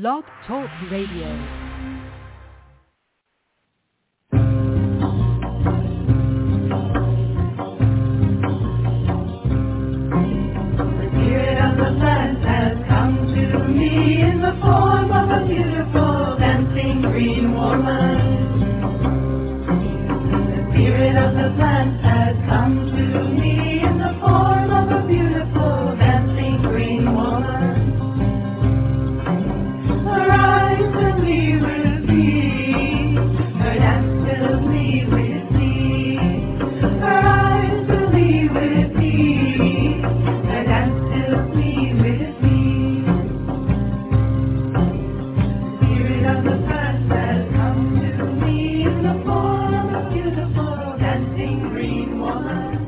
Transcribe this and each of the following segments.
Blog Talk Radio. Woman. The spirit of the plant has come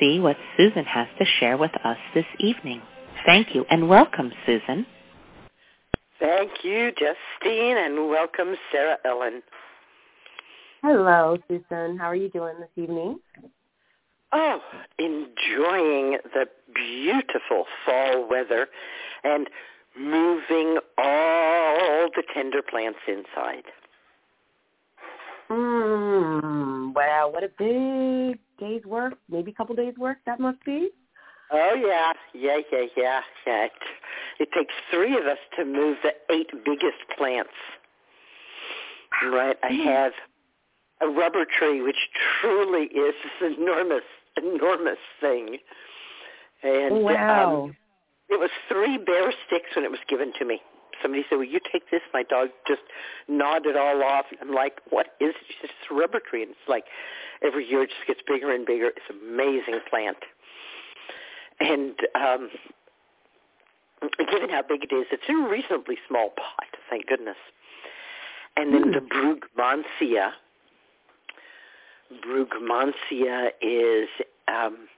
see what Susun has to share with us this evening. Thank you, and welcome, Susun. Thank you, Justine, and welcome, Sarah Ellen. Hello, Susun. How are you doing this evening? Oh, enjoying the beautiful fall weather and moving all the tender plants inside. Mm, wow, what a big day's work, maybe a couple days' work that must be. Oh yeah, yeah, yeah, yeah, yeah. It, it takes three of us to move the eight biggest plants. Right, I have a rubber tree, which truly is this enormous, enormous thing. And Wow. um, it was three bare sticks when it was given to me. Somebody said, "Will you take this?" My dog just gnawed it all off. I'm like, "What is it?" She said, "It's a rubber tree," and it's like every year it just gets bigger and bigger. It's an amazing plant. And um, given how big it is, it's in a reasonably small pot. Thank goodness. And then the Brugmansia. Brugmansia is um,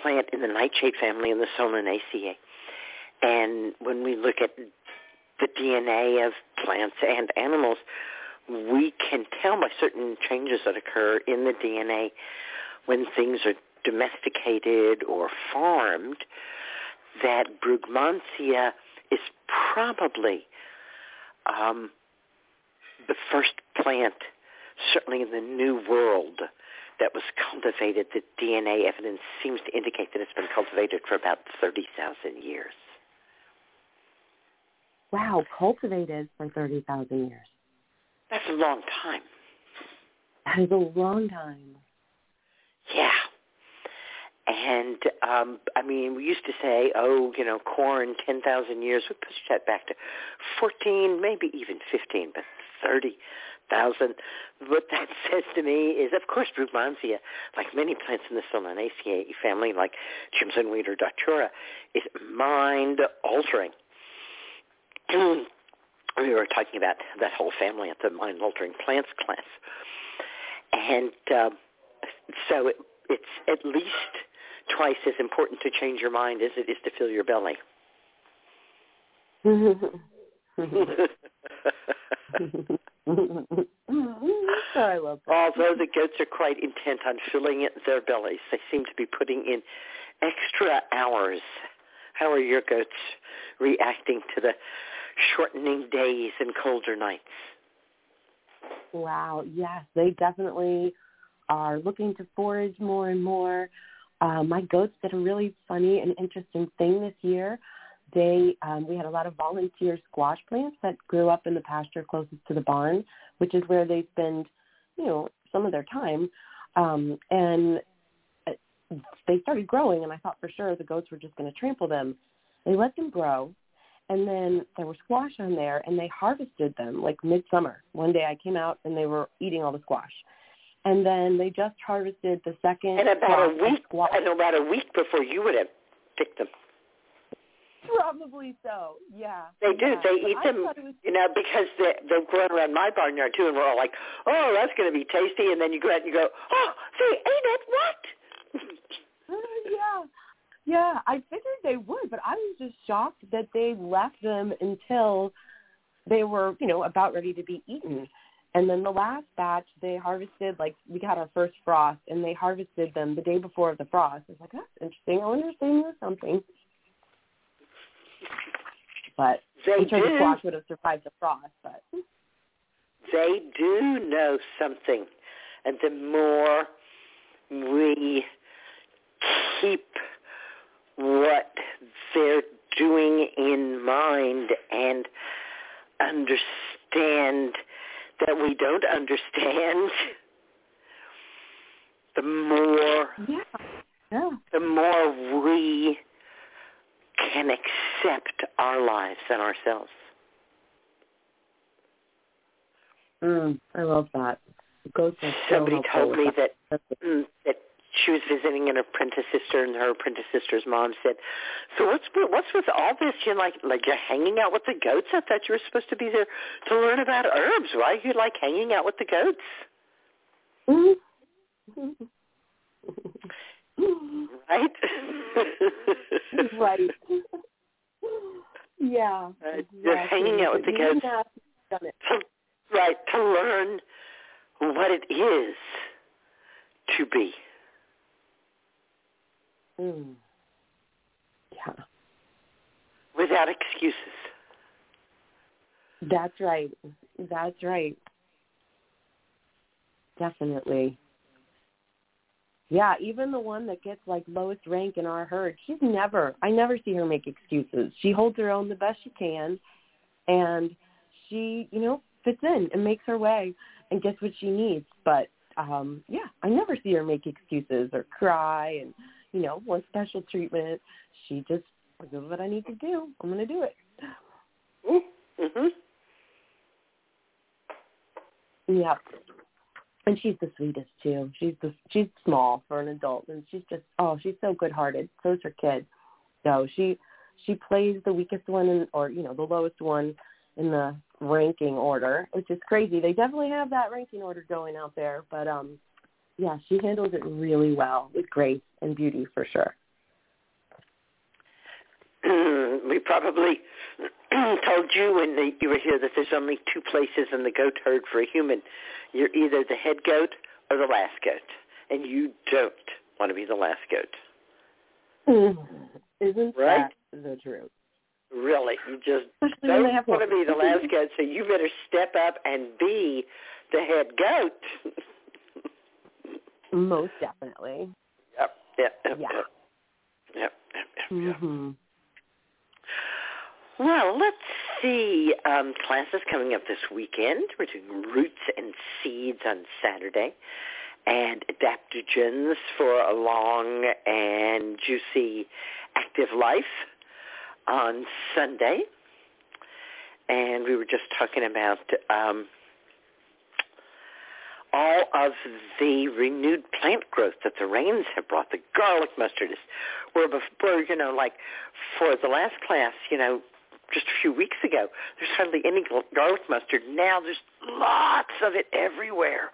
plant in the nightshade family in the Solanaceae. And when we look at the DNA of plants and animals, we can tell by certain changes that occur in the DNA when things are domesticated or farmed, that Brugmansia is probably um, the first plant, certainly in the New World, that was cultivated. The DNA evidence seems to indicate that it's been cultivated for about 30,000 years. Wow, cultivated for 30,000 years. That's a long time. That is a long time. Yeah. And um I mean, we used to say, oh, you know, corn, 10,000 years. We pushed that back to 14, maybe even 15, but 30,000. What that says to me is, of course, Brugmansia, like many plants in the Solanaceae family, like Jimsonweed or Datura, is mind-altering. we were talking about that whole family at the mind-altering plants class. And um, so it, it's at least twice as important to change your mind as it is to fill your belly. I love that. Although the goats are quite intent on filling it, their bellies, they seem to be putting in extra hours. How are your goats reacting to the shortening days and colder nights? Wow, yes, they definitely are looking to forage more and more. Uh, my goats did a really funny and interesting thing this year. They um, we had a lot of volunteer squash plants that grew up in the pasture closest to the barn, which is where they spend, you know, some of their time. Um, and uh, they started growing, and I thought for sure the goats were just going to trample them. They let them grow, and then there were squash on there, and they harvested them like midsummer. One day I came out, and they were eating all the squash and then they just harvested the second And about a week, squash. and about a week before you would have picked them. Probably so. Yeah. They do. yeah. They But eat I them, was- you know, because they, they've grown around my barnyard too, and we're all like, "Oh, that's going to be tasty." And then you go out and you go, "Oh, they ate it! What?" yeah. Yeah, I figured they would, but I was just shocked that they left them until they were, you know, about ready to be eaten. And then the last batch, they harvested, like, we got our first frost, and they harvested them the day before the frost. I was like, that's interesting. I wonder if they knew something. But They I'm sure the squash would have survived the frost, but They do know something, and the more we keep what they're doing in mind and understand that we don't understand, the more yeah, yeah. the more we can accept our lives and ourselves. Mm, I love that. So Somebody told me that that. She was visiting an apprentice sister, and her apprentice sister's mom said, "So what's what's with all this? You're like like you're hanging out with the goats. I thought you were supposed to be there to learn about herbs. Why are you like hanging out with the goats?" Right? right. yeah. Uh, you're hanging out with the goats. wouldn't have done it. to, right to learn what it is to be. Mm. Yeah. without excuses. That's right. That's right. Definitely. Yeah, even the one that gets like lowest rank in our herd, she's never I never see her make excuses. She holds her own the best she can and she, you know, fits in and makes her way and gets what she needs. But um yeah, I never see her make excuses or cry and, you know, want special treatment. She just this is what I need to do. I'm gonna do it. Mhm. Yeah. And she's the sweetest too. She's the she's small for an adult and she's just oh, she's so good hearted. So is her kid. So she she plays the weakest one in, or, you know, the lowest one in the ranking order, which is crazy. They definitely have that ranking order going out there. But um yeah, she handles it really well with grace and beauty for sure. we probably told you when the, you were here that there's only two places in the goat herd for a human. You're either the head goat or the last goat, and you don't want to be the last goat. Mm-hmm. Isn't Right? that the truth? Really, you just Especially don't want to be the last goat, so you better step up and be the head goat. Most definitely. Yep, yep, yep, Yeah. yep, yep, yep, yep, yep. hmm Well, let's see. Um, classes coming up this weekend. We're doing roots and seeds on Saturday, and adaptogens for a long and juicy active life on Sunday. And we were just talking about um, all of the renewed plant growth that the rains have brought. The garlic mustard is where before, you know, like for the last class, you know, just a few weeks ago, there's hardly any garlic mustard. Now there's lots of it everywhere.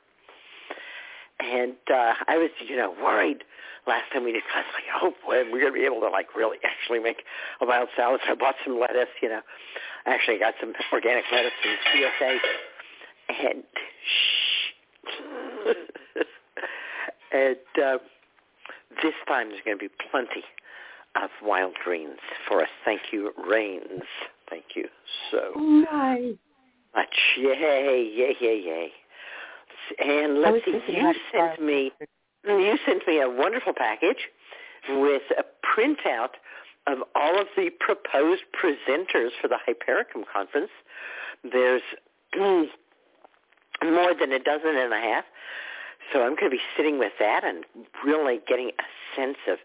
And uh, I was, you know, worried last time we did class, like, oh boy, we're going to be able to like really actually make a mild salad. So I bought some lettuce, you know. Actually, I got some organic lettuce from CSA. And shh. and uh, this time there's going to be plenty of wild greens for us. Thank you, Rains. Thank you so Nice. much. Yay, yay, yay, yay. And let's see, you sent me you sent me a wonderful package with a printout of all of the proposed presenters for the Hypericum conference. There's more than a dozen and a half. So I'm going to be sitting with that and really getting a sense of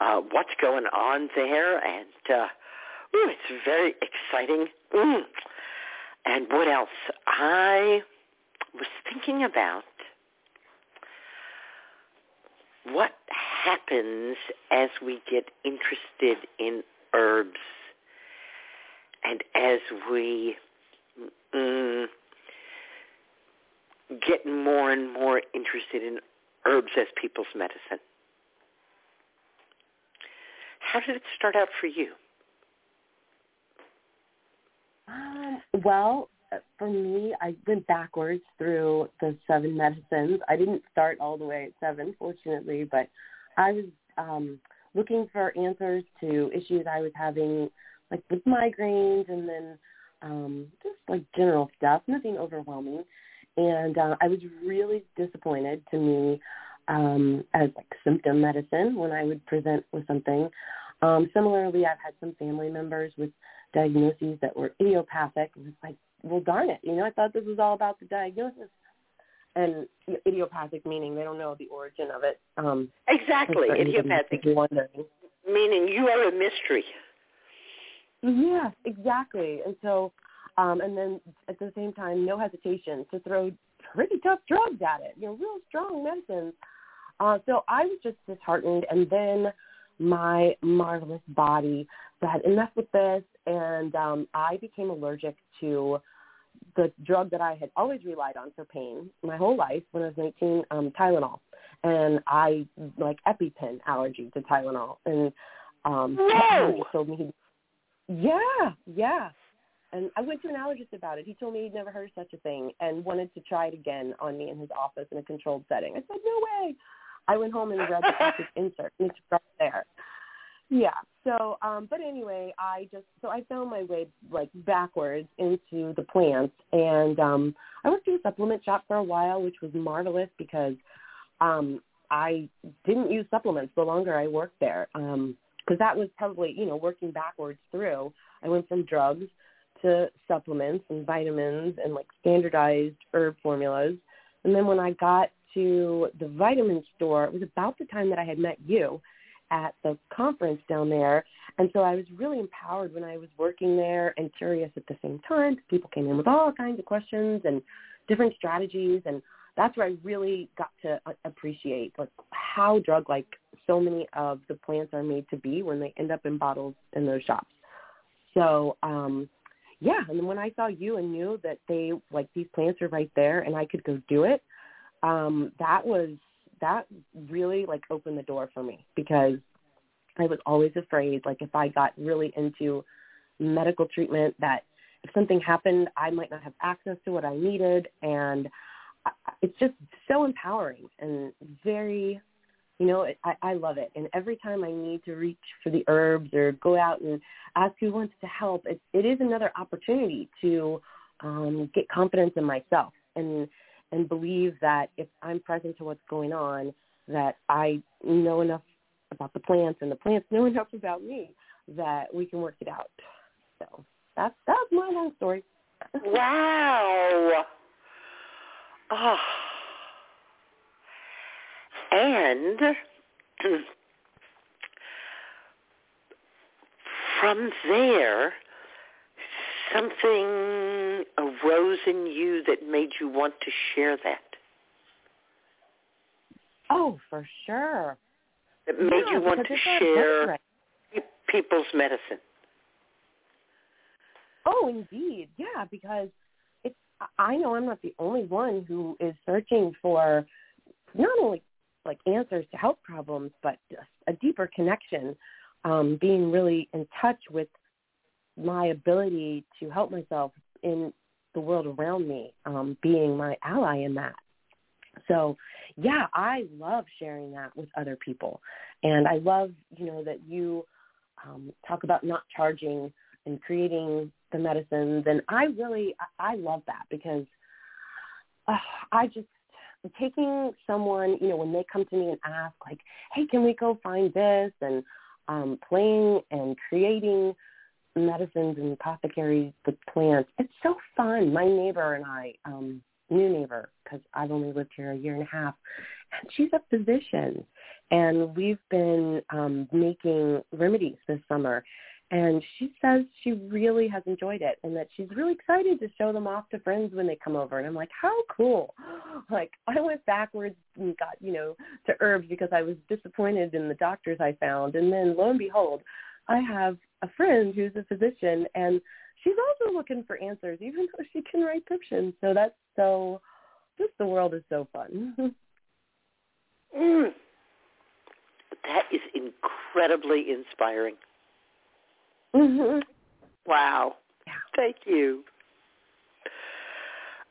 uh, what's going on there. And uh, ooh, it's very exciting. Mm. And what else? I was thinking about what happens as we get interested in herbs and as we mm, get more and more interested in herbs as people's medicine. How did it start out for you? Um, well, for me, I went backwards through the seven medicines. I didn't start all the way at seven, fortunately, but I was um, looking for answers to issues I was having, like with migraines and then um, just like general stuff, nothing overwhelming. And uh, I was really disappointed to me um, as like symptom medicine when I would present with something. Um, similarly, I've had some family members with diagnoses that were idiopathic. And it's like, well, darn it, you know, I thought this was all about the diagnosis. And idiopathic meaning they don't know the origin of it. Um, Exactly, idiopathic, wondering. meaning you are a mystery. Yeah, exactly. And so, um, and then at the same time, no hesitation to throw pretty tough drugs at it. You know, real strong medicines. Uh, so I was just disheartened, and then my marvelous body said, "Enough with this," and um, I became allergic to the drug that I had always relied on for pain my whole life when I was 19, um, Tylenol. And I like EpiPen allergy to Tylenol. And um, No! told me yeah, yeah. And I went to an allergist about it. He told me he'd never heard of such a thing and wanted to try it again on me in his office in a controlled setting. I said, no way. I went home and read the package insert, and it's right there. Yeah. So, um, but anyway, I just so I found my way like backwards into the plants, and um, I worked in a supplement shop for a while, which was marvelous because um, I didn't use supplements the longer I worked there. Um, because that was probably you know working backwards through. I went from drugs to supplements and vitamins and like standardized herb formulas, and then when I got to the vitamin store, it was about the time that I had met you at the conference down there, and so I was really empowered when I was working there and curious at the same time. People came in with all kinds of questions and different strategies and that's where I really got to uh, appreciate like how drug like so many of the plants are made to be when they end up in bottles in those shops. So, um yeah, and when I saw you and knew that they like these plants are right there and I could go do it, um that was that really like opened the door for me because I was always afraid like if I got really into medical treatment that if something happened, I might not have access to what I needed and it's just so empowering and very You know, it, I, I love it. And every time I need to reach for the herbs or go out and ask who wants to help, it, it is another opportunity to um, get confidence in myself and and believe that if I'm present to what's going on, that I know enough about the plants and the plants know enough about me that we can work it out. So that's that's my long story. Wow. Oh. And from there, something arose in you that made you want to share that. Oh, for sure. That made Yeah, you want to share people's medicine. Oh, indeed. Yeah, because it's I know I'm not the only one who is searching for not only like answers to health problems, but just a deeper connection, um, being really in touch with my ability to help myself in the world around me, um, being my ally in that. So, yeah, I love sharing that with other people, and I love you know that you um, talk about not charging and creating the medicines, and I really I I love that because uh, I just taking someone you know when they come to me and ask like, hey, can we go find this and um, playing and creating medicines and apothecaries with plants. It's so fun. My neighbor and I, um, new neighbor, because I've only lived here a year and a half, and she's a physician, and we've been um, making remedies this summer. And she says she really has enjoyed it and that she's really excited to show them off to friends when they come over. And I'm like, how cool. Like I went backwards and got, you know, to herbs because I was disappointed in the doctors I found. And then lo and behold, I have a friend who's a physician and she's also looking for answers even though she can write prescriptions. So that's so just the world is so fun. Mm. That is incredibly inspiring. Mhm. Wow. Yeah. Thank you.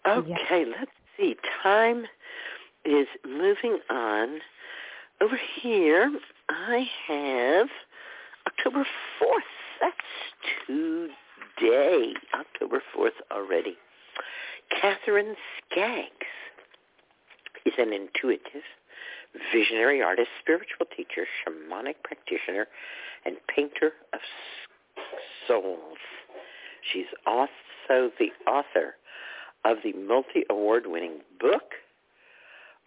Okay, let's see. Time is moving on. Over here, I have October 4th. That's today. October 4th already. Katherine Skaggs is an intuitive, visionary artist, spiritual teacher, shamanic practitioner, and painter of souls. She's also the author of the multi-award-winning book,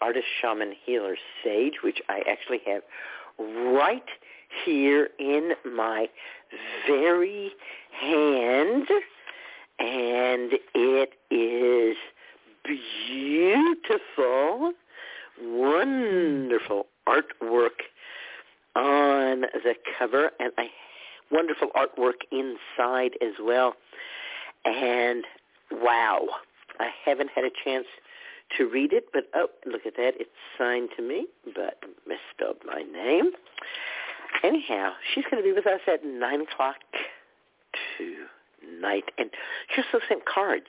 Artist, Shaman, Healer, Sage, which I actually have right here in my very hand. And it is beautiful, wonderful artwork on the cover and a wonderful artwork inside as well. And wow, I haven't had a chance to read it, but oh, look at that. It's signed to me, but misspelled my name. Anyhow, she's going to be with us at 9 o'clock tonight. And she also sent cards.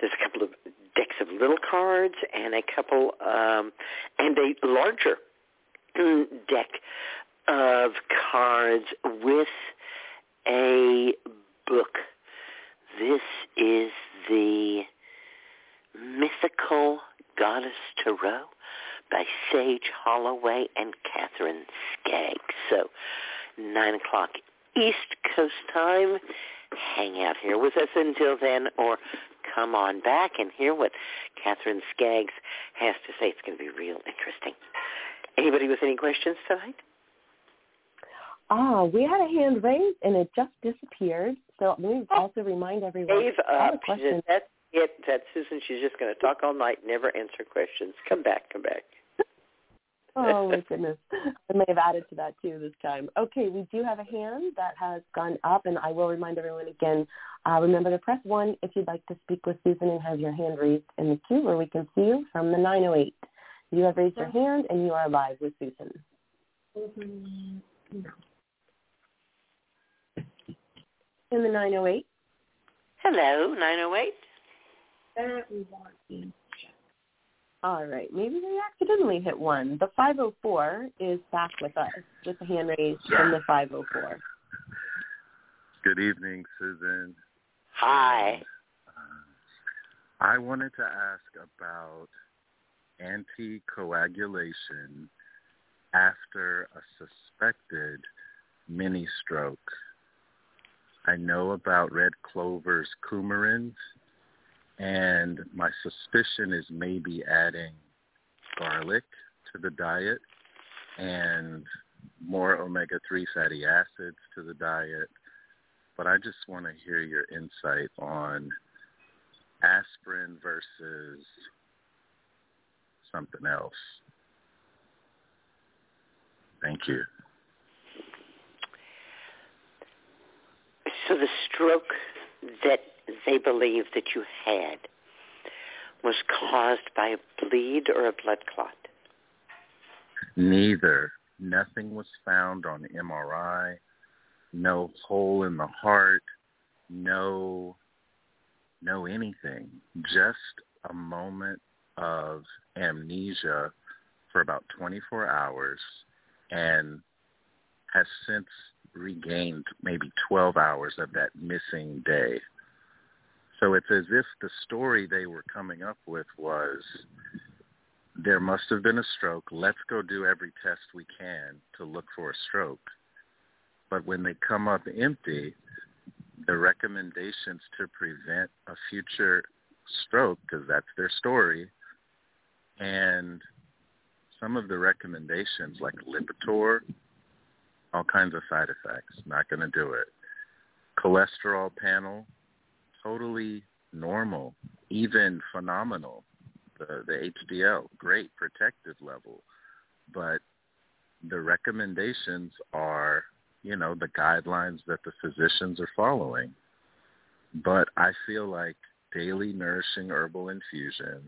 There's a couple of decks of little cards and a couple, um, and a larger deck of cards with a book. This is the Mythical Goddess Tarot by Sage Holloway and Katherine Skaggs. So, 9 o'clock East Coast time. Hang out here with us until then, or come on back and hear what Katherine Skaggs has to say. It's going to be real interesting. Anybody with any questions tonight? Ah, we had a hand raised and it just disappeared. So let me also remind everyone Gave all up. the She said, questions. that's it. That's Susun. She's just going to talk all night, never answer questions. Come back, come back. Oh my goodness. I may have added to that too this time. Okay, we do have a hand that has gone up and I will remind everyone again, uh, remember to press one if you'd like to speak with Susun and have your hand raised in the queue where we can see you from the 908. You have raised your hand and you are live with Susun. In the 908. Hello, 908. All right. Maybe they accidentally hit one. The 504 is back with us with the hand raised from the 504. Good evening, Susun. Hi. Um, uh, I wanted to ask about anticoagulation after a suspected mini stroke. I know about red clover's coumarin, and my suspicion is maybe adding garlic to the diet and more omega-3 fatty acids to the diet. But I just want to hear your insight on aspirin versus something else. Thank you. So the stroke that they believe that you had was caused by a bleed or a blood clot? Neither. Nothing was found on MRI. No hole in the heart. No, no anything. Just a moment of amnesia for about 24 hours and has since regained maybe 12 hours of that missing day. So it's as if the story they were coming up with was there must have been a stroke. Let's go do every test we can to look for a stroke. But when they come up empty, the recommendations to prevent a future stroke, because that's their story, and some of the recommendations like Lipitor, all kinds of side effects, not going to do it. Cholesterol panel, totally normal, even phenomenal. The, the HDL, great protective level. But the recommendations are, you know, the guidelines that the physicians are following. But I feel like daily nourishing herbal infusion,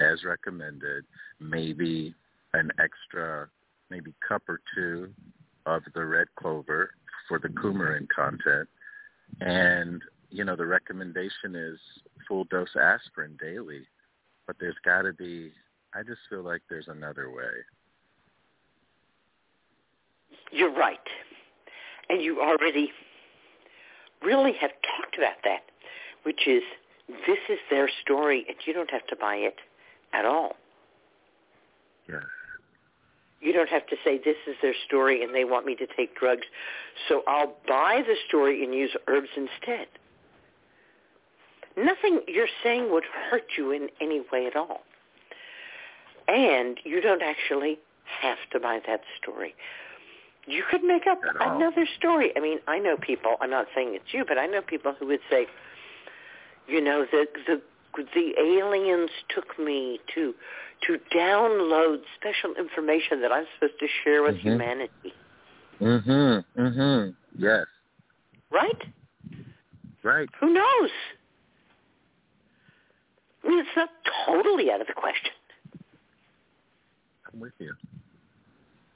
as recommended, maybe an extra, maybe cup or two of the red clover for the coumarin content, and you know, the recommendation is full dose aspirin daily, but there's got to be, I just feel like there's another way. You're right. And you already really have talked about that, which is this is their story and you don't have to buy it at all. Yes. You don't have to say this is their story and they want me to take drugs, so I'll buy the story and use herbs instead nothing you're saying would hurt you in any way at all. And you don't actually have to buy that story. You could make up another story. I mean, I know people, I'm not saying it's you, but I know people who would say, you know, the the the aliens took me to to download special information that I'm supposed to share with mm-hmm. humanity. Mhm. Mhm. Yes. Right? Right. Who knows? I mean, it's not totally out of the question. I'm with you.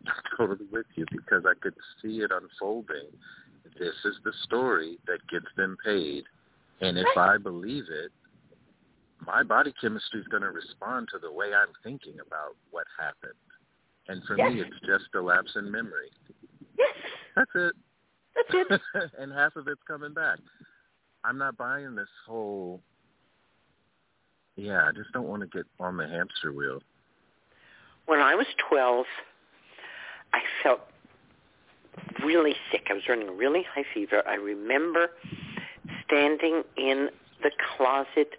I'm totally with you because I could see it unfolding. This is the story that gets them paid. And if I believe it, my body chemistry is going to respond to the way I'm thinking about what happened. And for yes. me, it's just a lapse in memory. Yes. That's it. That's it. and half of it's coming back. I'm not buying this whole yeah, I just don't want to get on the hamster wheel. When I was 12, I felt really sick. I was running a really high fever. I remember standing in the closet,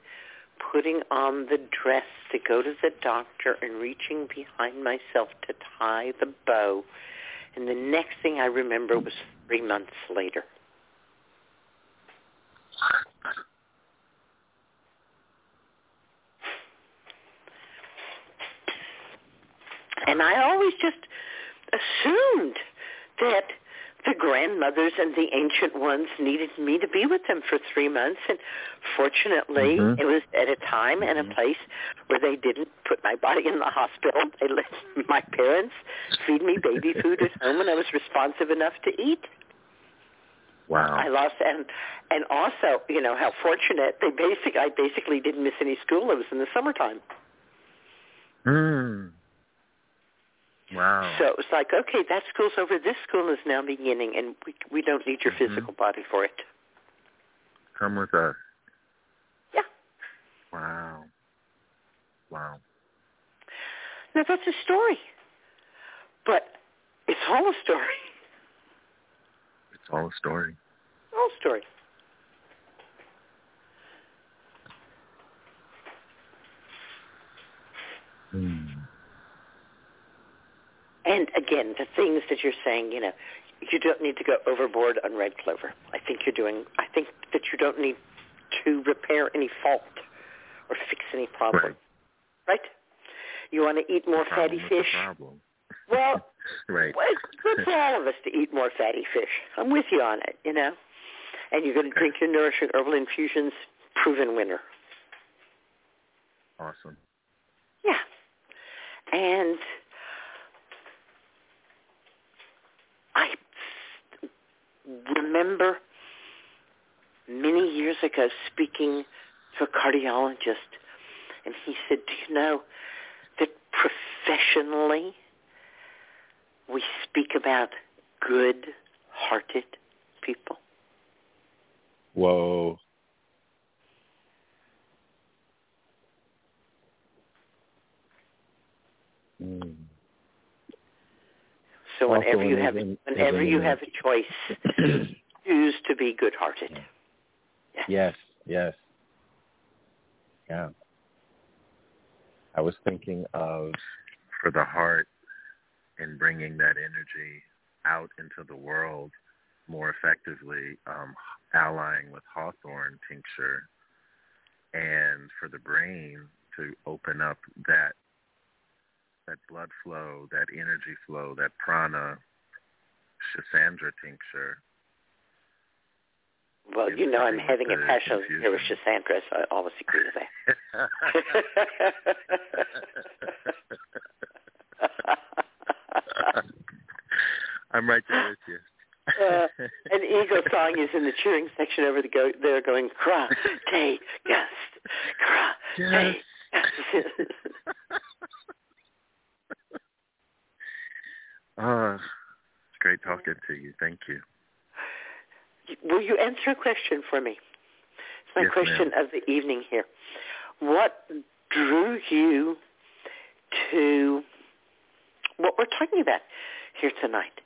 putting on the dress to go to the doctor and reaching behind myself to tie the bow. And the next thing I remember was three months later. And I always just assumed that the grandmothers and the ancient ones needed me to be with them for three months. And fortunately, mm-hmm. it was at a time and a Mm-hmm. place where they didn't put my body in the hospital. They let my parents feed me baby food at home, and I was responsive enough to eat. Wow. I lost and and also, you know, how fortunate they basic I basically didn't miss any school. It was in the summertime. Hmm. Wow. So it was like, okay, that school's over. This school is now beginning, and we we don't need your Mhm. physical body for it. Come with us. Yeah. Wow. Wow. Now that's a story, but it's all a story. It's all a story. All a story. Hmm. And again, the things that you're saying, you know, you don't need to go overboard on red clover. I think you're doing. I think that you don't need to repair any fault or fix any problem. Right. Right? You want to eat more fatty fish? problem. Well, right. well, it's good for all of us to eat more fatty fish. I'm with you on it, you know. And you're going to drink your nourishing herbal infusions. Proven winner. Awesome. Yeah. And I remember many years ago speaking to a cardiologist, and he said, do you know that professionally we speak about good-hearted people? Whoa. Mm. So Also, whenever you have whenever you have a choice, choose to be good-hearted. Yes, yes. Yeah. I was thinking of for the heart and bringing that energy out into the world more effectively, um, allying with hawthorn tincture, and for the brain to open up that that blood flow, that energy flow, that prana, Schisandra tincture. Well, you know I'm having a passion here with confusion. Schisandra, so I always agree with that. I'm right there with you. Uh, An ego song is in the cheering section over the go there going, Kra, Te, Gust, Kra, Te. Oh, it's great talking to you. Thank you. Will you answer a question for me? It's my Yes, question of the evening here. What drew you to what we're talking about here tonight?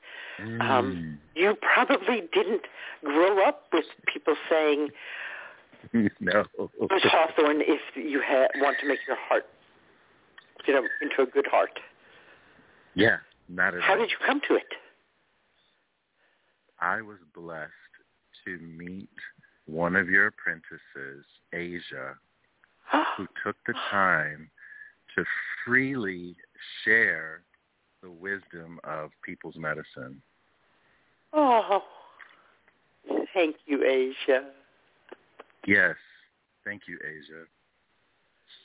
Um, you probably didn't grow up with people saying, Mm. no. "Use Hawthorne if you ha- want to make your heart, you know, into a good heart." Yeah, not at How all. did you come to it? I was blessed to meet one of your apprentices, Asia, who took the time to freely share the wisdom of people's medicine. oh, thank you, Asia. Yes. Thank you, Asia.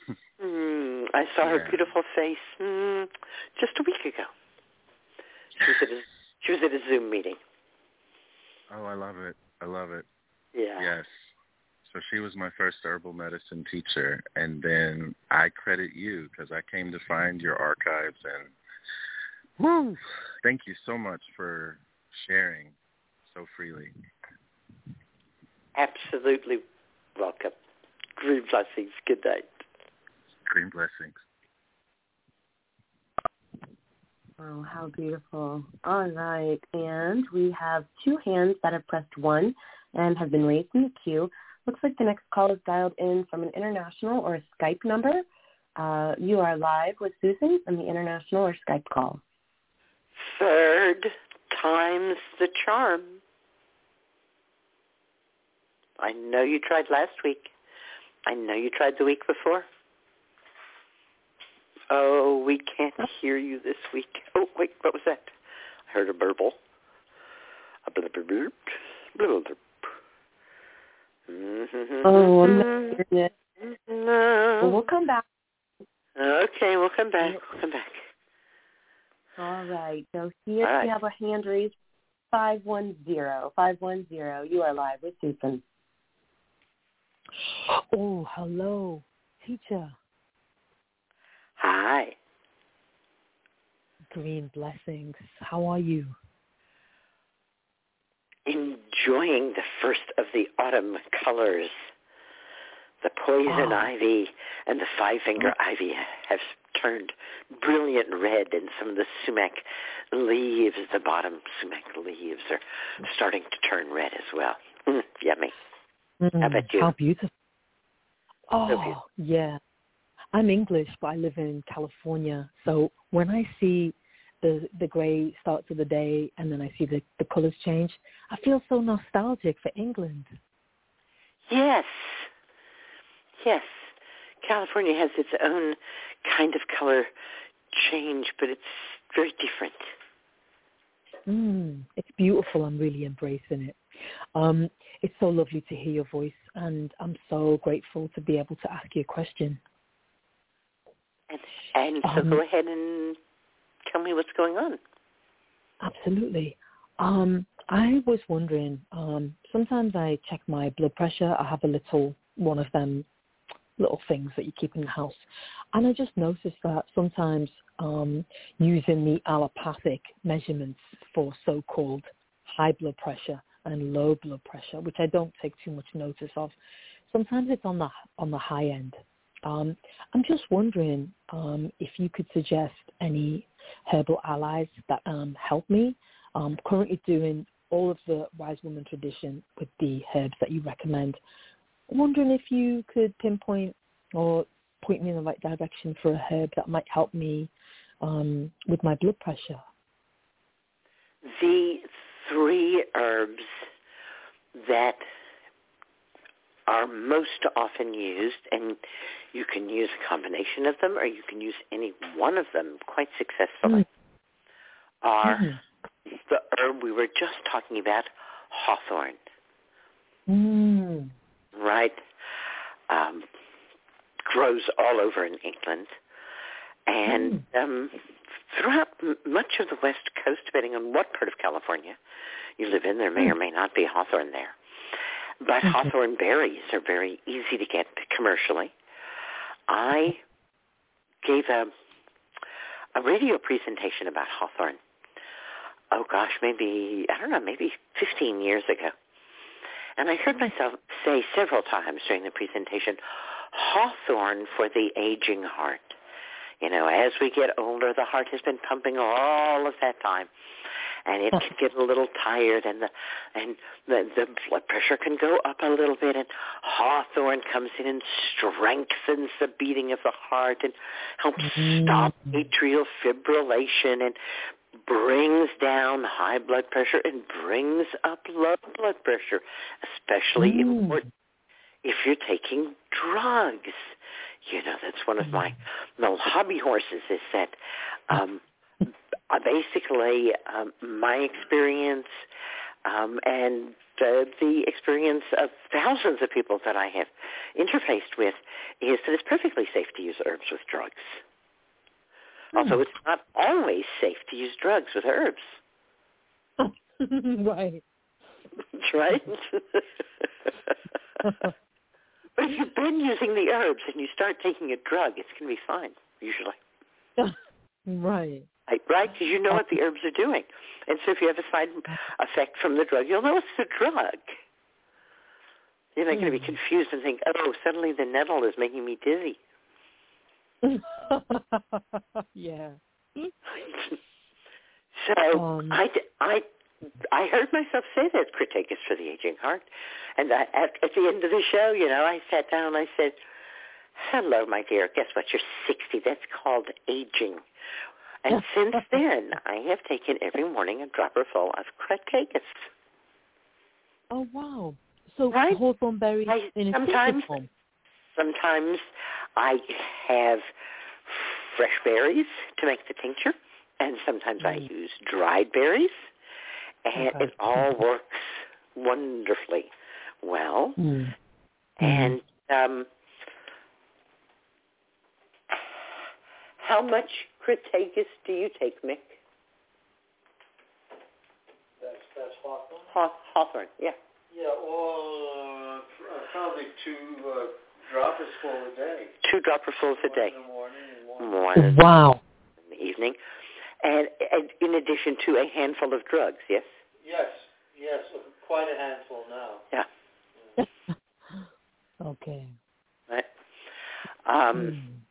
Mm, I saw her beautiful face mm, just a week ago. She was at a she was at a Zoom meeting. Oh, I love it. I love it. Yeah. Yes. So she was my first herbal medicine teacher, and then I credit you because I came to find your archives and woo! Thank you so much for sharing so freely. Absolutely welcome. Green blessings. Good night. Green blessings. Oh, how beautiful. All right. And we have two hands that have pressed one and have been raised in the queue. Looks like the next call is dialed in from an international or a Skype number. Uh, you are live with Susun on the international or Skype call. Third time's the charm. I know you tried last week. I know you tried the week before. Oh, we can't hear you this week. Oh, wait, what was that? I heard a burble. A blip blip blip. blip blip. Mm-hmm. Oh, I'm not hearing it. Well, we'll come back. Okay, we'll come back. We'll come back. All right. So here All right. we have a hand raised. 510. 510. You are live with Susun. Oh, hello, teacher. Hi. Green blessings. How are you? Enjoying the first of the autumn colors. The poison Oh. ivy and the five-finger ivy have turned brilliant red, and some of the sumac leaves, the bottom sumac leaves, are starting to turn red as well. Mm, yummy. Mm, about you? How beautiful. Oh, beautiful. yeah. I'm English, but I live in California. So when I see the the gray starts of the day and then I see the, the colors change, I feel so nostalgic for England. Yes. Yes. California has its own kind of color change, but it's very different. Mm, it's beautiful. I'm really embracing it. Um, it's so lovely to hear your voice, and I'm so grateful to be able to ask you a question. And, and so Um, go ahead and tell me what's going on. Absolutely. Um, I was wondering, um, sometimes I check my blood pressure. I have a little one of them little things that you keep in the house. And I just noticed that sometimes um, using the allopathic measurements for so-called high blood pressure and low blood pressure, which I don't take too much notice of, sometimes it's on the on the high end. Um, I'm just wondering um, if you could suggest any herbal allies that um, help me. I'm currently doing all of the wise woman tradition with the herbs that you recommend. I'm Wondering if you could pinpoint or point me in the right direction for a herb that might help me um, with my blood pressure. The three herbs that are most often used, and you can use a combination of them or you can use any one of them quite successfully, are Mhm. the herb we were just talking about, hawthorn, Mm. right? Um, grows all over in England. And um, throughout m- much of the West Coast, depending on what part of California you live in, there may or may not be hawthorn there. But Mhm. hawthorn berries are very easy to get commercially. I gave a a radio presentation about hawthorn. Oh gosh, maybe I don't know, maybe 15 years ago. And I heard myself say several times during the presentation, hawthorn for the aging heart. You know, as we get older, the heart has been pumping all of that time, and it can get a little tired, and the and the, the blood pressure can go up a little bit. And hawthorn comes in and strengthens the beating of the heart and helps stop atrial fibrillation and brings down high blood pressure and brings up low blood pressure, especially Mm. important if you're taking drugs. You know, that's one of my little hobby horses is that um, uh, basically um, my experience um, and uh, the experience of thousands of people that I have interfaced with is that it's perfectly safe to use herbs with drugs. Also, it's not always safe to use drugs with herbs. right. Right. but if you've been using the herbs and you start taking a drug, it's going to be fine, usually. right. Right? Because you know what the herbs are doing. And so if you have a side effect from the drug, you'll know it's a drug. You're not going to be confused and think, oh, suddenly the nettle is making me dizzy. yeah. so Um, I, I, I heard myself say that Crataegus for the aging heart. And I, at, at the end of the show, you know, I sat down and I said, hello, my dear. Guess what? You're 60. That's called aging. And since then, I have taken every morning a dropper full of Crataegus. Oh wow. So Right. hawthorn berries I- in a sometimes- form. Sometimes I have fresh berries to make the tincture, and sometimes I Mm. use dried berries, and Okay. it all works wonderfully well. Mm. And um, how much Crataegus do you take, Mick? That's that's Hawthorn. Haw- Hawthorn, yeah. Yeah, well, uh, probably two uh, droppers full a day. Two dropperfuls a day. in the morning and one. One in Wow. the evening. and, and in addition to a handful of drugs, yes? Yes, yes, quite a handful now. Yeah. Okay. Right. Um, Hmm.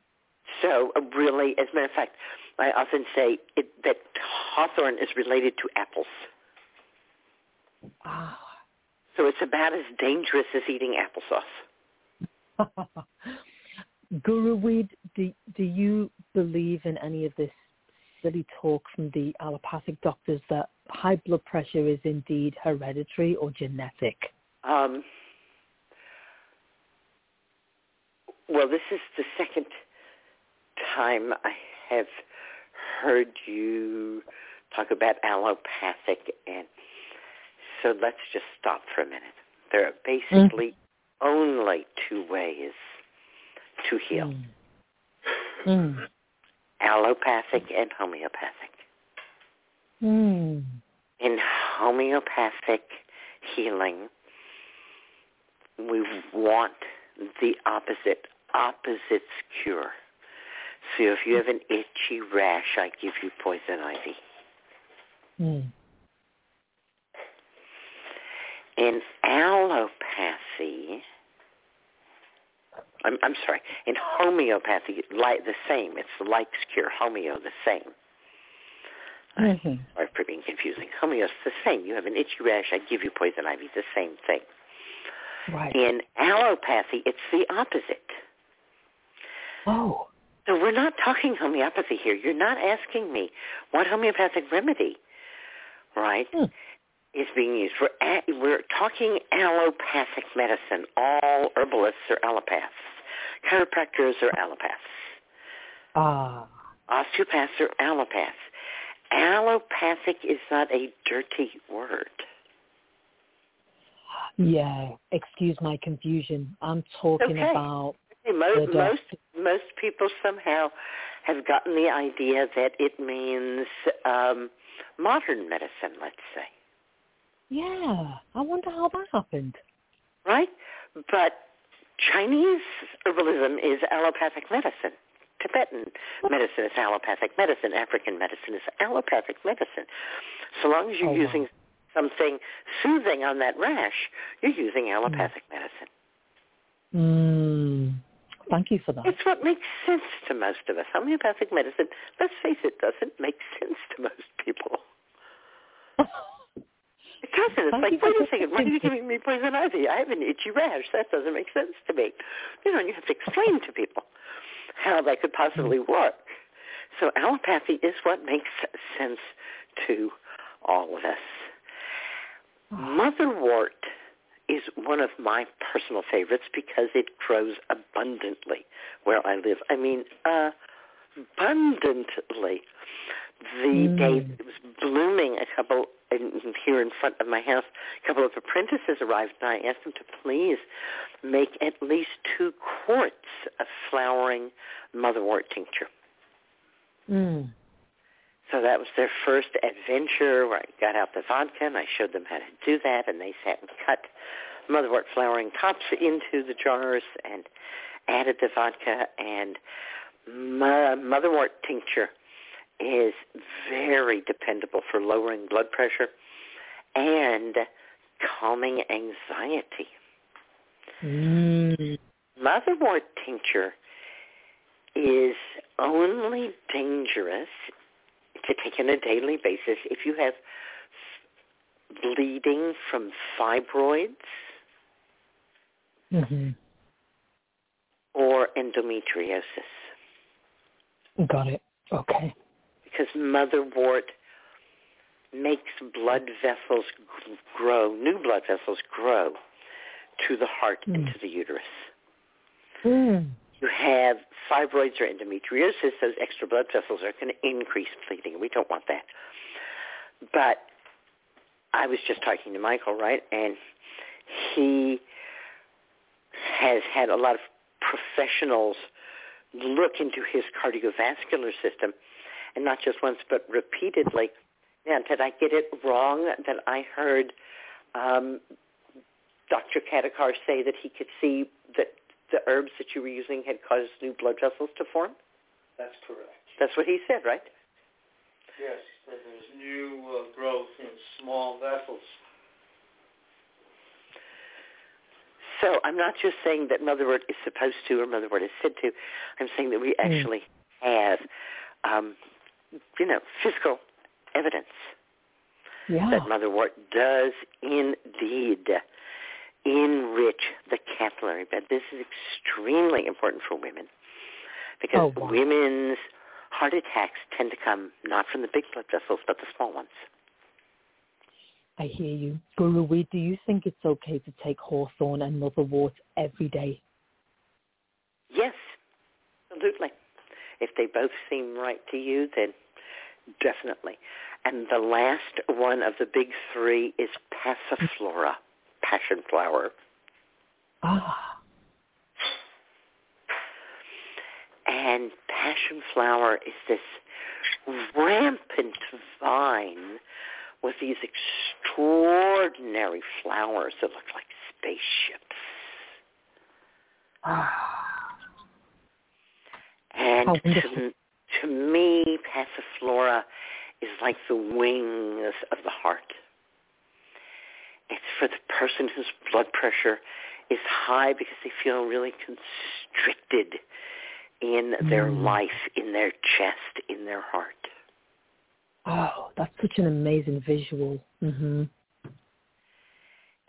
So uh, really, as a matter of fact, I often say it, that hawthorn is related to apples. Ah. So it's about as dangerous as eating applesauce. Guru Weed, do, do you believe in any of this silly talk from the allopathic doctors that high blood pressure is indeed hereditary or genetic? Um, well, this is the second time I have heard you talk about allopathic, and so let's just stop for a minute. There are basically only two ways to heal: Mm. Mm. allopathic and homeopathic. Mm. In homeopathic healing, we want the opposite. Opposites cure. So if you have an itchy rash, I give you poison ivy. Mm. In allopathy, I'm, I'm sorry, in homeopathy, like the same. It's the likes cure, homeo, the same. Mhm. Sorry for being confusing. Homeo's the same. You have an itchy rash, I give you poison ivy, the same thing. Right. In allopathy, it's the opposite. Oh. So we're not talking homeopathy here. You're not asking me what homeopathic remedy, right, Hmm. is being used. We're, a- we're talking allopathic medicine. All herbalists are allopaths. Chiropractors are allopaths. Ah. Osteopaths are allopaths. Allopathic is not a dirty word. Yeah. Excuse my confusion. I'm talking Okay. about Hey, Mo- The most most people somehow have gotten the idea that it means um, modern medicine. Let's say, yeah. I wonder how that happened. right? But Chinese herbalism is allopathic medicine. Tibetan medicine is allopathic medicine. African medicine is allopathic medicine. So long as you're Oh, using something soothing on that rash, you're using allopathic medicine. Mm. Thank you for that. It's what makes sense to most of us. Homeopathic medicine, let's face it, doesn't make sense to most people. It doesn't. It's Thank like, wait a second, why are you giving me poison ivy? I have an itchy rash. That doesn't make sense to me. You know, and you have to explain to people how that could possibly mm. work. So allopathy is what makes sense to all of us. Ah. Motherwort is one of my personal favorites because it grows abundantly where I live. I mean, abundantly. The Mm. day it was blooming, a couple in, here in front of my house, a couple of apprentices arrived, and I asked them to please make at least two quarts of flowering motherwort tincture. Mm. So that was their first adventure where I got out the vodka and I showed them how to do that and they sat and cut motherwort flowering tops into the jars and added the vodka and motherwort tincture is very dependable for lowering blood pressure and calming anxiety. Mm. Motherwort tincture is only dangerous to take on a daily basis if you have bleeding from fibroids hmm or endometriosis Got it. Okay. because motherwort makes blood vessels grow, new blood vessels grow to the heart and Mm. to the uterus. Mm. You have fibroids or endometriosis, those extra blood vessels are going to increase bleeding. We don't want that. But I was just talking to Michael, right? And he has had a lot of professionals look into his cardiovascular system, and not just once, but repeatedly. Now, did I get it wrong that I heard um, Dr. Kadakar say that he could see that the herbs that you were using had caused new blood vessels to form? That's correct. That's what he said, right? Yes, that there's new uh, growth in small vessels. So I'm not just saying that Motherwort is supposed to or Motherwort is said to. I'm saying that we actually have, um, you know, physical evidence Yeah. that Motherwort does indeed enrich the capillary bed. This is extremely important for women because Oh, wow. women's heart attacks tend to come not from the big blood vessels but the small ones. I hear you. Guru Weed, do you think it's okay to take hawthorn and motherwort every day? Yes, absolutely. If they both seem right to you, then definitely. And the last one of the big three is Passiflora, passion flower. Ah, And passion flower is this rampant vine with these extraordinary flowers that look like spaceships. ah. And to, to me, Passiflora is like the wings of the heart. It's for the person whose blood pressure is high because they feel really constricted in their Mm. life, in their chest, in their heart. Oh, that's such an amazing visual. hmm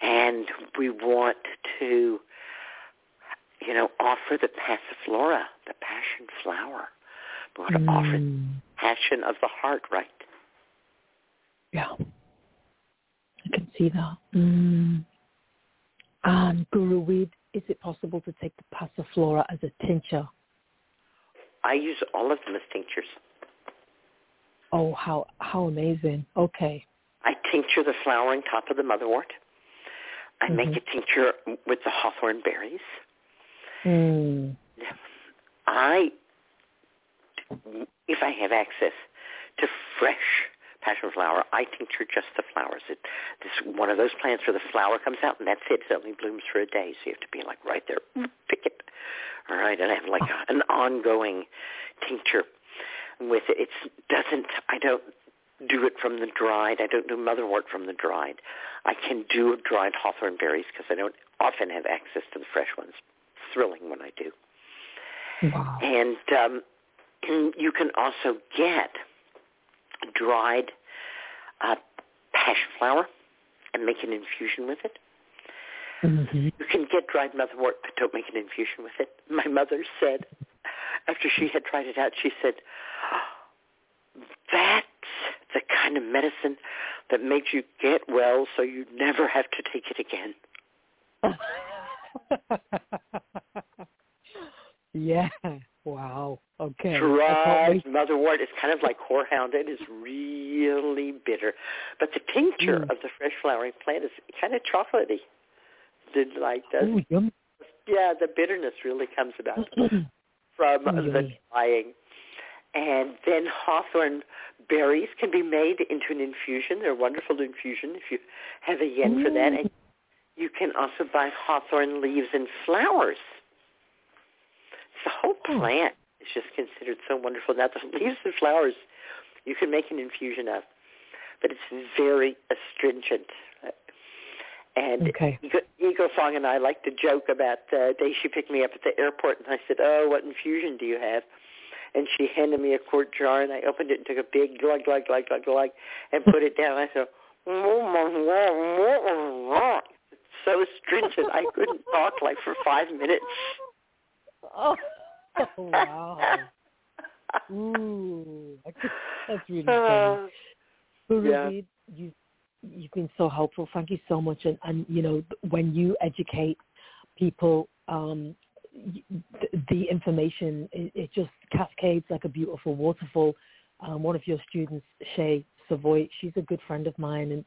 And we want to, you know, offer the Passiflora, the passion flower. We want to offer Mm. passion of the heart, right? Yeah. I can see that. Mm. And Guru Weed, is it possible to take the Passiflora as a tincture? I use all of them as tinctures. Oh, how how amazing. Okay. I tincture the flowering top of the motherwort. I make Mhm. a tincture with the hawthorn berries. Mm. I, if I have access to fresh passion flower, I tincture just the flowers. It, this one of those plants where the flower comes out and that's it. It only blooms for a day, so you have to be like right there, pick it. All right, and I have like a, an ongoing tincture with it. It doesn't. I don't do it from the dried. I don't do motherwort from the dried. I can do dried hawthorn berries because I don't often have access to the fresh ones. Thrilling when I do. Wow. And um, you can also get dried uh, passion flower and make an infusion with it. hmm You can get dried motherwort, but don't make an infusion with it. My mother said, after she had tried it out, she said, that's the kind of medicine that makes you get well so you never have to take it again. yeah. Wow. Okay. Dried motherwort is kind of like horehound. It is really bitter. But the tincture Mm. of the fresh flowering plant is kind of chocolatey. The, like the, Ooh, yum. yeah, the bitterness really comes about Mm. from Oh, the drying. And then hawthorn berries can be made into an infusion. They're wonderful infusion if you have a yen for that. And you can also buy hawthorn leaves and flowers. The whole Oh. plant is just considered so wonderful. Now the leaves and flowers you can make an infusion of, but it's very astringent. And Okay. Eagle, Song and I like to joke about uh, the day she picked me up at the airport, and I said, "Oh, what infusion do you have?" And she handed me a quart jar, and I opened it and took a big glug, glug, glug, glug, glug, and put it down. I said, "It's so astringent, I couldn't talk like for five minutes." Oh, wow. Ooh, that's really funny. Uh, yeah. Reed, you you've been so helpful. Thank you so much. And and you know when you educate people, um, the, the information it, it just cascades like a beautiful waterfall. Um, one of your students, Shay Savoy, she's a good friend of mine, and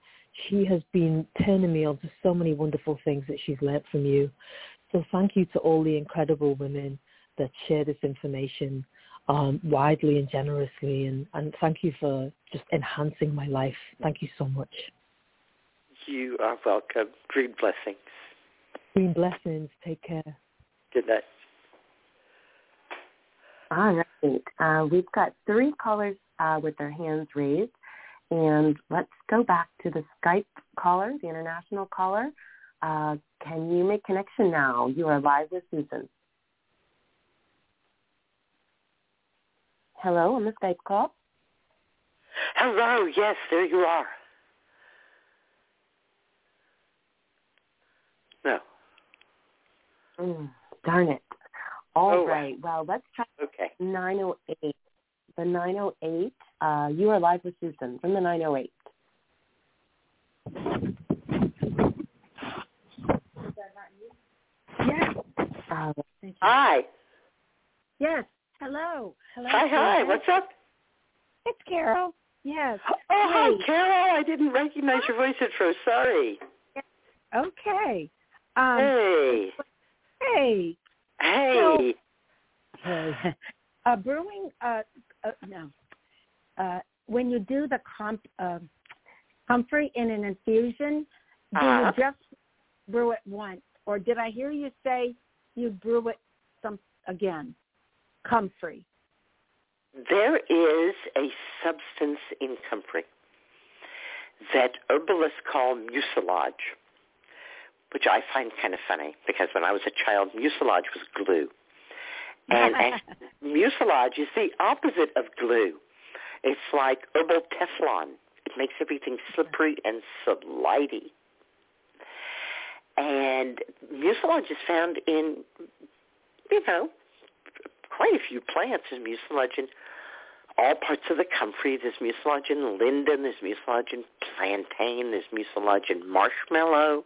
she has been turning me on to so many wonderful things that she's learnt from you. So thank you to all the incredible women that share this information um, widely and generously, and, and thank you for just enhancing my life. Thank you so much. you are welcome. Green blessings. Green blessings. Take care. Good night. All right. Uh, we've got three callers uh, with their hands raised. And let's go back to the Skype caller, the international caller. Uh, can you make connection now? You are live with Susun. Hello on the Skype call. Hello, yes, there you are. No. Mm, darn it. All Oh, right. Well, let's try Okay. 908. The 908. Uh, you are live with Susun from the 908. Yes. Uh, Hi. Yes. Hello. Hello. Hi, hi. What's up? It's Carol. Yes. Oh, hi, Hey. Carol. I didn't recognize your voice at first. Sorry. Okay. Um, hey. Hey. Hey. Hey. Uh, brewing. Uh, uh, no. Uh, when you do the comp, uh, comfrey in an infusion, do Uh-huh. you just brew it once, or did I hear you say you brew it some again? Comfrey. There is a substance in comfrey that herbalists call mucilage, which I find kind of funny because when I was a child, mucilage was glue. And, mucilage is the opposite of glue. It's like herbal Teflon. It makes everything slippery and slidey. And mucilage is found in, you know, quite a few plants. There's mucilage in all parts of the comfrey. There's mucilage in linden. There's mucilage in plantain. There's mucilage in marshmallow,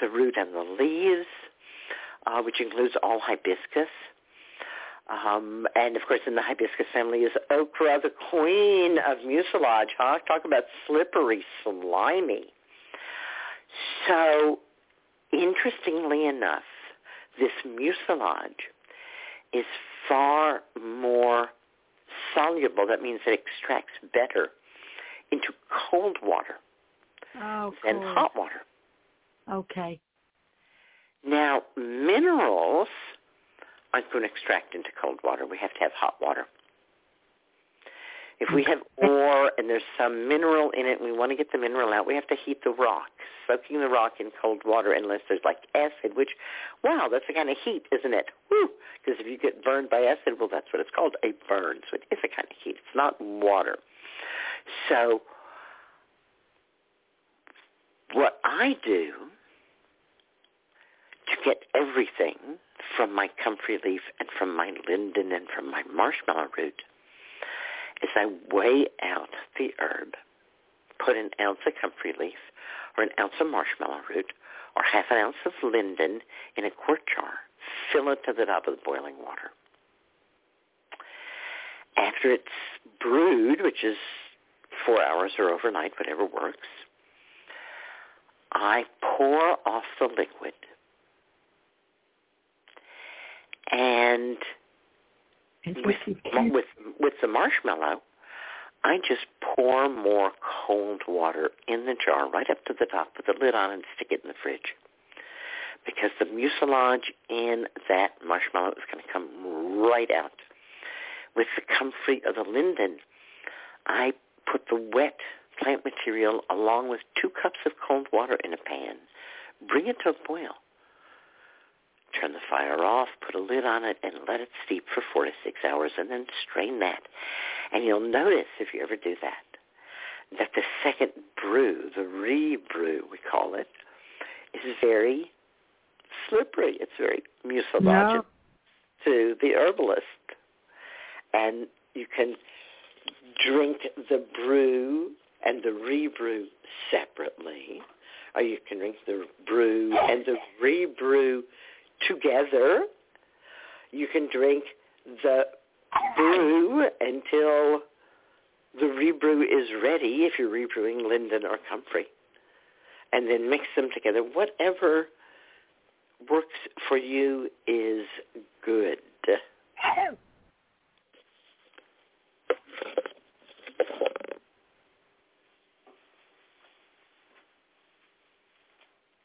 the root and the leaves, uh, which includes all hibiscus. Um, and of course, in the hibiscus family is okra, the queen of mucilage. Huh? Talk about slippery, slimy. So, interestingly enough, this mucilage is far more soluble. That means it extracts better into cold water Oh, than cool. hot water. Okay. Now, minerals aren't going to extract into cold water. We have to have hot water. If we have ore and there's some mineral in it and we want to get the mineral out, we have to heat the rock, soaking the rock in cold water unless there's like acid, which, wow, that's a kind of heat, isn't it? Woo! Because if you get burned by acid, well, that's what it's called, a burn. So it is a kind of heat. It's not water. So what I do to get everything from my comfrey leaf and from my linden and from my marshmallow root is I weigh out the herb, put an ounce of comfrey leaf or an ounce of marshmallow root or half an ounce of linden in a quart jar, fill it to the top the boiling water. After it's brewed, which is four hours or overnight, whatever works, I pour off the liquid and with with with the marshmallow, I just pour more cold water in the jar right up to the top, put the lid on, and stick it in the fridge. Because the mucilage in that marshmallow is going to come right out. With the comfrey of the linden, I put the wet plant material along with two cups of cold water in a pan. Bring it to a boil turn the fire off, put a lid on it, and let it steep for four to six hours, and then strain that. And you'll notice, if you ever do that, that the second brew, the rebrew, we call it, is very slippery. It's very mucilaginous No. to the herbalist. And you can drink the brew and the rebrew separately, or you can drink the brew and the rebrew together. You can drink the brew until the rebrew is ready if you're rebrewing linden or comfrey. And then mix them together. Whatever works for you is good.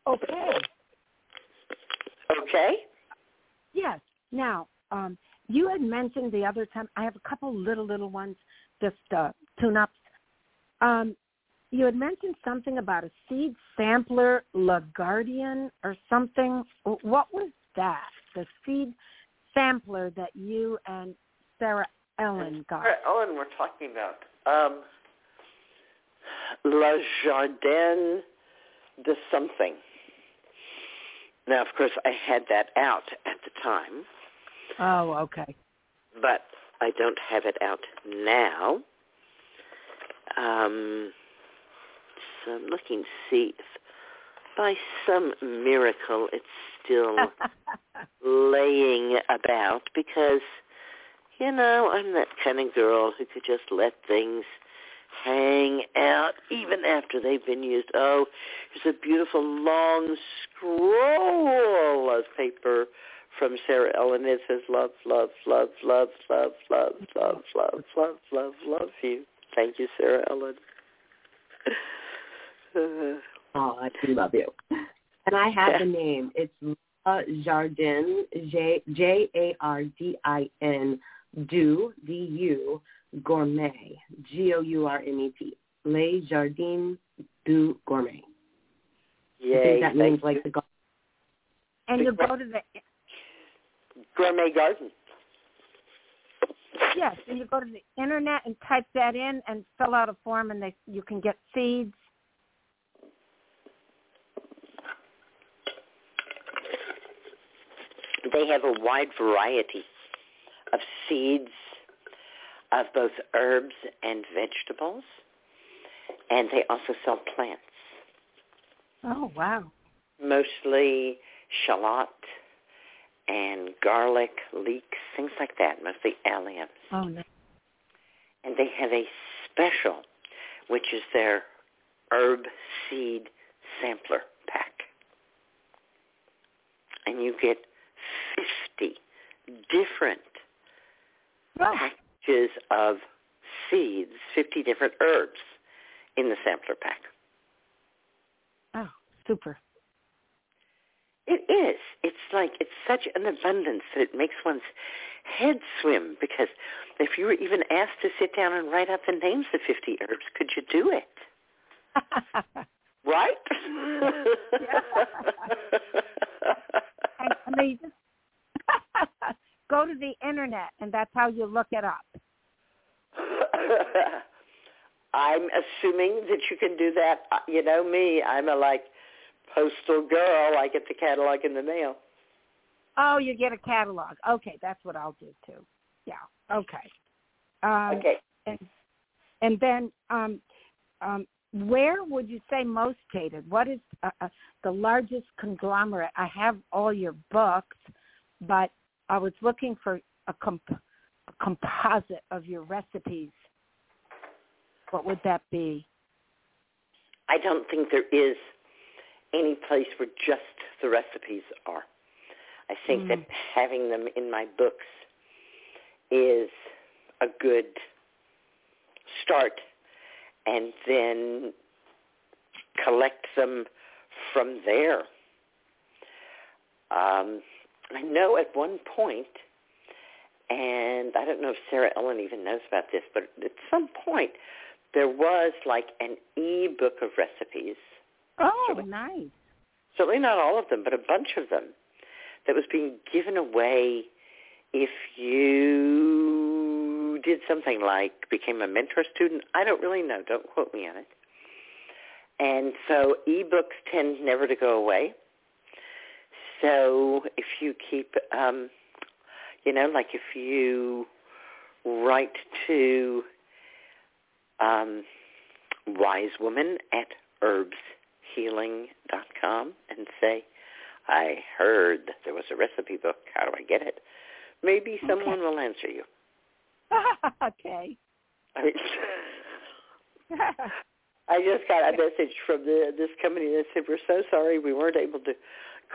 Okay. Okay? Yes. Now, um, you had mentioned the other time. I have a couple little little ones just uh, tune-ups. Um, you had mentioned something about a seed sampler, La Guardian, or something. What was that? The seed sampler that you and Sarah Ellen got. Sarah Ellen, we're talking about um, La Jardin de something. Now, of course, I had that out at the time, Oh, okay. but I don't have it out now. Um, so I'm looking to see if by some miracle it's still laying about because, you know, I'm that kind of girl who could just let things hang out even after they've been used. Oh, here's a beautiful long scroll of paper from Sarah Ellen. It says, love, love, love, love, love, love, love, love, love, love, love you. Thank you, Sarah Ellen. Oh, I do love you. And I have the name. It's La Jardin, J J A R D I N, Du D U Gourmet, G O U R M E T. Les Jardins du Gourmet. I yay. think that thank means you. like the gar- And you go to the Gourmet Garden. yes, and you go to the internet and type that in and fill out a form, and they you can get seeds. They have a wide variety of seeds of both herbs and vegetables, and they also sell plants, Oh wow! mostly shallot and garlic, leeks, things like that, mostly alliums. Oh no. And they have a special, which is their herb seed sampler pack. And you get 50 different Oh, of seeds, 50 different herbs in the sampler pack. oh, super. It is. It's like it's such an abundance that it makes one's head swim because if you were even asked to sit down and write out the names of 50 herbs, could you do it? Right? they just go to the internet, and that's how you look it up. I'm assuming that you can do that. You know me, I'm a like postal girl. I get the catalog in the mail. Oh, you get a catalog. Okay, that's what I'll do too. Yeah. Okay. Um, Okay. And, and then, um, um, where would you say most catered? What is uh, uh, the largest conglomerate? I have all your books, but I was looking for a, comp- a composite of your recipes. What would that be? I don't think there is any place where just the recipes are. I think that having them in my books is a good start and then collect them from there. Um, I know at one point, and I don't know if Sarah Ellen even knows about this, but at some point there was like an e-book of recipes. Oh, Sure. nice. Certainly not all of them, but a bunch of them that was being given away if you did something like became a mentor student. I don't really know. Don't quote me on it. And so e-books tend never to go away. So if you keep, um, you know, like if you write to um, wise woman at herbshealing.com and say, I heard that there was a recipe book. How do I get it? Maybe someone will answer you. okay. I mean, I just got a message from the, this company that said, we're so sorry we weren't able to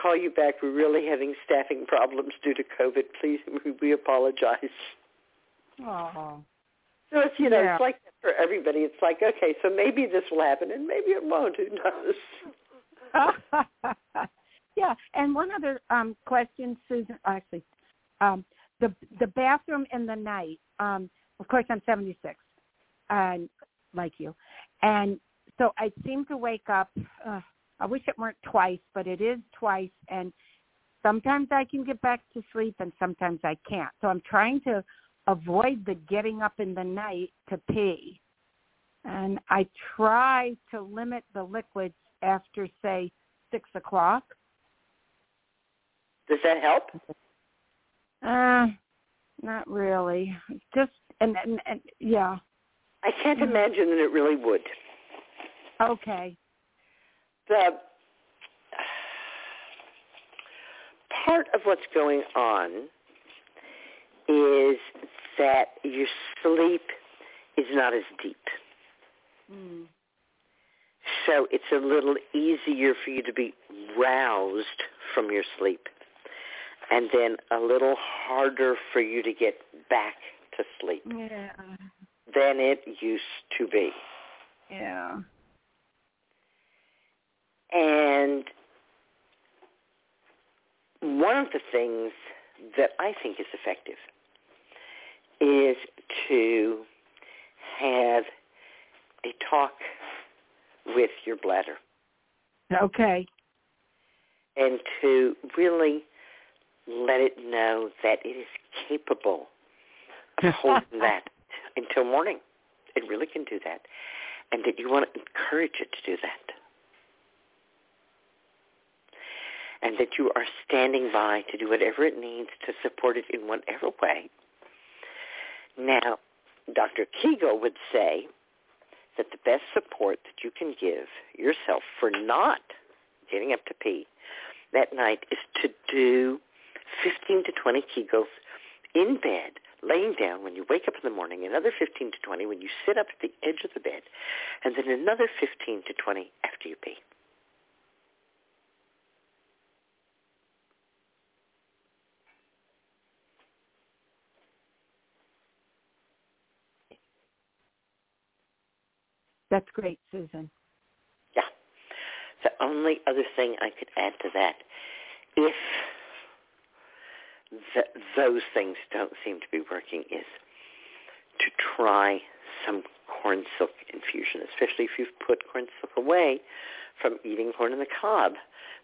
call you back. We're really having staffing problems due to COVID. Please, we, we apologize. Oh. So it's, you know, Yeah. it's like that for everybody. It's like, okay, so maybe this will happen and maybe it won't. Who knows? yeah, and one other um, question, Susun. Actually, um, the the bathroom in the night. Um, of course, I'm 76, and like you, and so I seem to wake up. Uh, I wish it weren't twice, but it is twice, and sometimes I can get back to sleep, and sometimes I can't. So I'm trying to avoid the getting up in the night to pee, and I try to limit the liquids after say six o'clock. Does that help? Uh, not really. Just and and, and yeah. I can't imagine that it really would. Okay. The part of what's going on is that your sleep is not as deep. Mm. So it's a little easier for you to be roused from your sleep. And then a little harder for you to get back to sleep Yeah. than it used to be. Yeah. And one of the things that I think is effective is to have a talk with your bladder Okay. and to really let it know that it is capable of holding that until morning. It really can do that. And that you want to encourage it to do that. And that you are standing by to do whatever it needs to support it in whatever way. Now, Dr. Kegel would say that the best support that you can give yourself for not getting up to pee that night is to do 15 to 20 Kegels in bed, laying down when you wake up in the morning, another 15 to 20 when you sit up at the edge of the bed, and then another 15 to 20 after you pee. That's great, Susun. Yeah. The only other thing I could add to that, if th- those things don't seem to be working, is to try some corn silk infusion, especially if you've put corn silk away from eating corn on the cob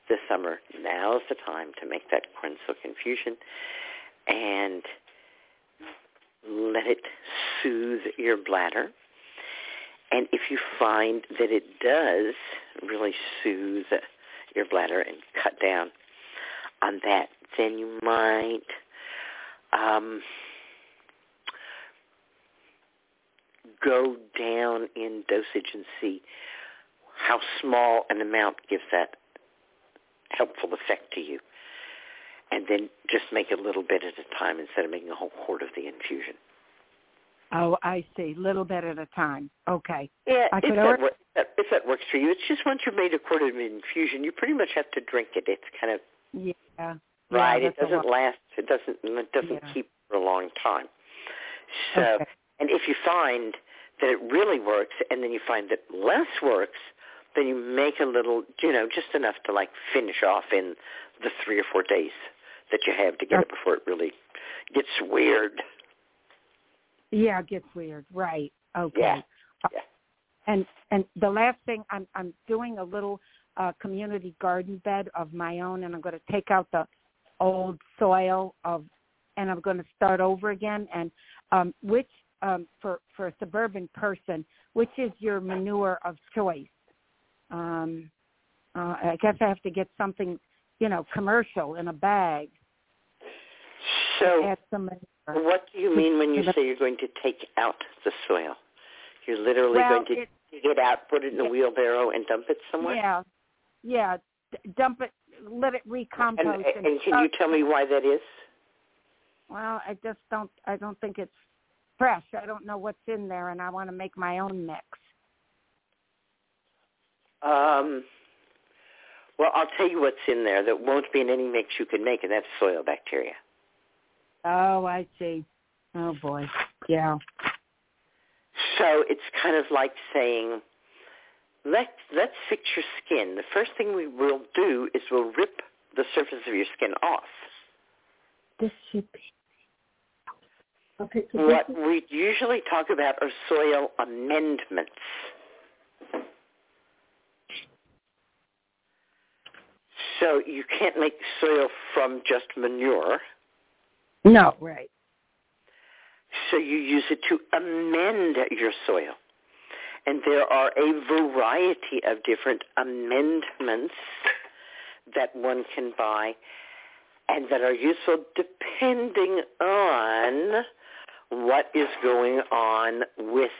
this summer. Now's the time to make that corn silk infusion and let it soothe your bladder. And if you find that it does really soothe your bladder and cut down on that, then you might um, go down in dosage and see how small an amount gives that helpful effect to you. And then just make a little bit at a time instead of making a whole quart of the infusion. Oh, I see. Little bit at a time. Okay. Yeah, I if could if that- if that works for you, it's just once you've made a quarter of an infusion, you pretty much have to drink it. It's kind of Yeah. yeah right. It doesn't last. It doesn't. It doesn't Yeah. keep for a long time. So, Okay. and if you find that it really works, and then you find that less works, then you make a little, you know, just enough to like finish off in the three or four days that you have to get it before it really gets weird. Yeah, it gets weird. Right. Okay. Yeah. Yeah. And and the last thing I'm I'm doing a little uh community garden bed of my own and I'm going to take out the old soil of and I'm going to start over again and um which um for for a suburban person which is your manure of choice um uh I guess I have to get something you know commercial in a bag So, add some manure. what do you mean when you say you're going to take out the soil? You're literally well, going to dig it out, put it in a wheelbarrow, and dump it somewhere? Yeah, yeah. D- dump it, let it recompose. And, and, can you tell me why that is? Well, I just don't. I don't think it's fresh. I don't know what's in there, and I want to make my own mix. Um, well, I'll tell you what's in there that won't be in any mix you can make, and that's soil bacteria. Oh, I see. Oh boy. Yeah. So it's kind of like saying, let's let's fix your skin. The first thing we will do is we'll rip the surface of your skin off. This should be. Okay. What we usually talk about are soil amendments. So you can't make soil from just manure. No, right. So you use it to amend your soil. And there are a variety of different amendments that one can buy and that are useful depending on what is going on with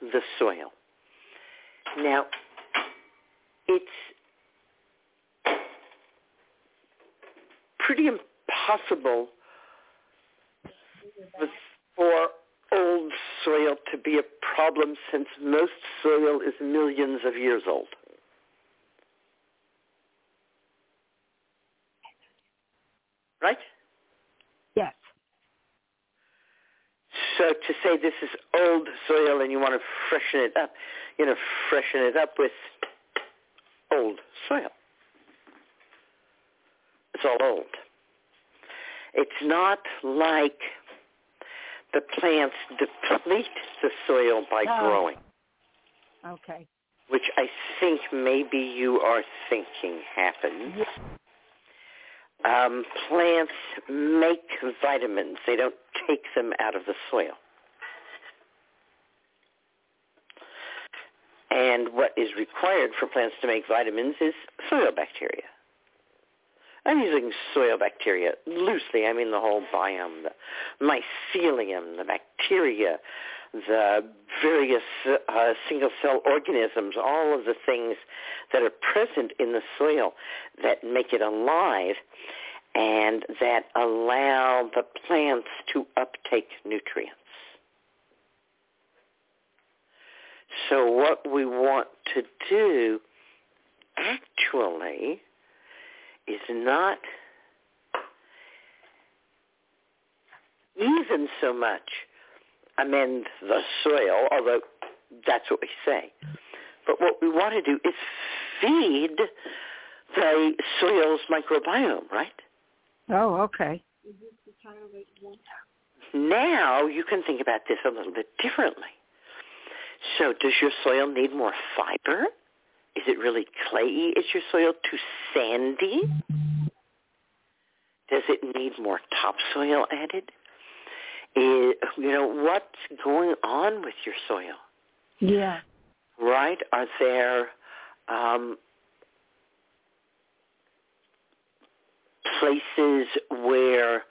the soil. Now, it's pretty impossible for old soil to be a problem since most soil is millions of years old. Right? Yes. So to say this is old soil and you want to freshen it up, you know, freshen it up with old soil. It's all old. It's not like the plants deplete the soil by Oh. growing, Okay. which I think maybe you are thinking happens. Um, plants make vitamins. They don't take them out of the soil. And what is required for plants to make vitamins is soil bacteria. I'm using soil bacteria loosely. I mean the whole biome, the mycelium, the bacteria, the various uh, single-cell organisms, all of the things that are present in the soil that make it alive and that allow the plants to uptake nutrients. So what we want to do actually is not even so much amend the soil, although that's what we say. But what we want to do is feed the soil's microbiome, right? Oh, okay. Now you can think about this a little bit differently. So does your soil need more fiber? Is it really clayey? Is your soil too sandy? Does it need more topsoil added? Is, you know, what's going on with your soil? Yeah. right? Are there um, places where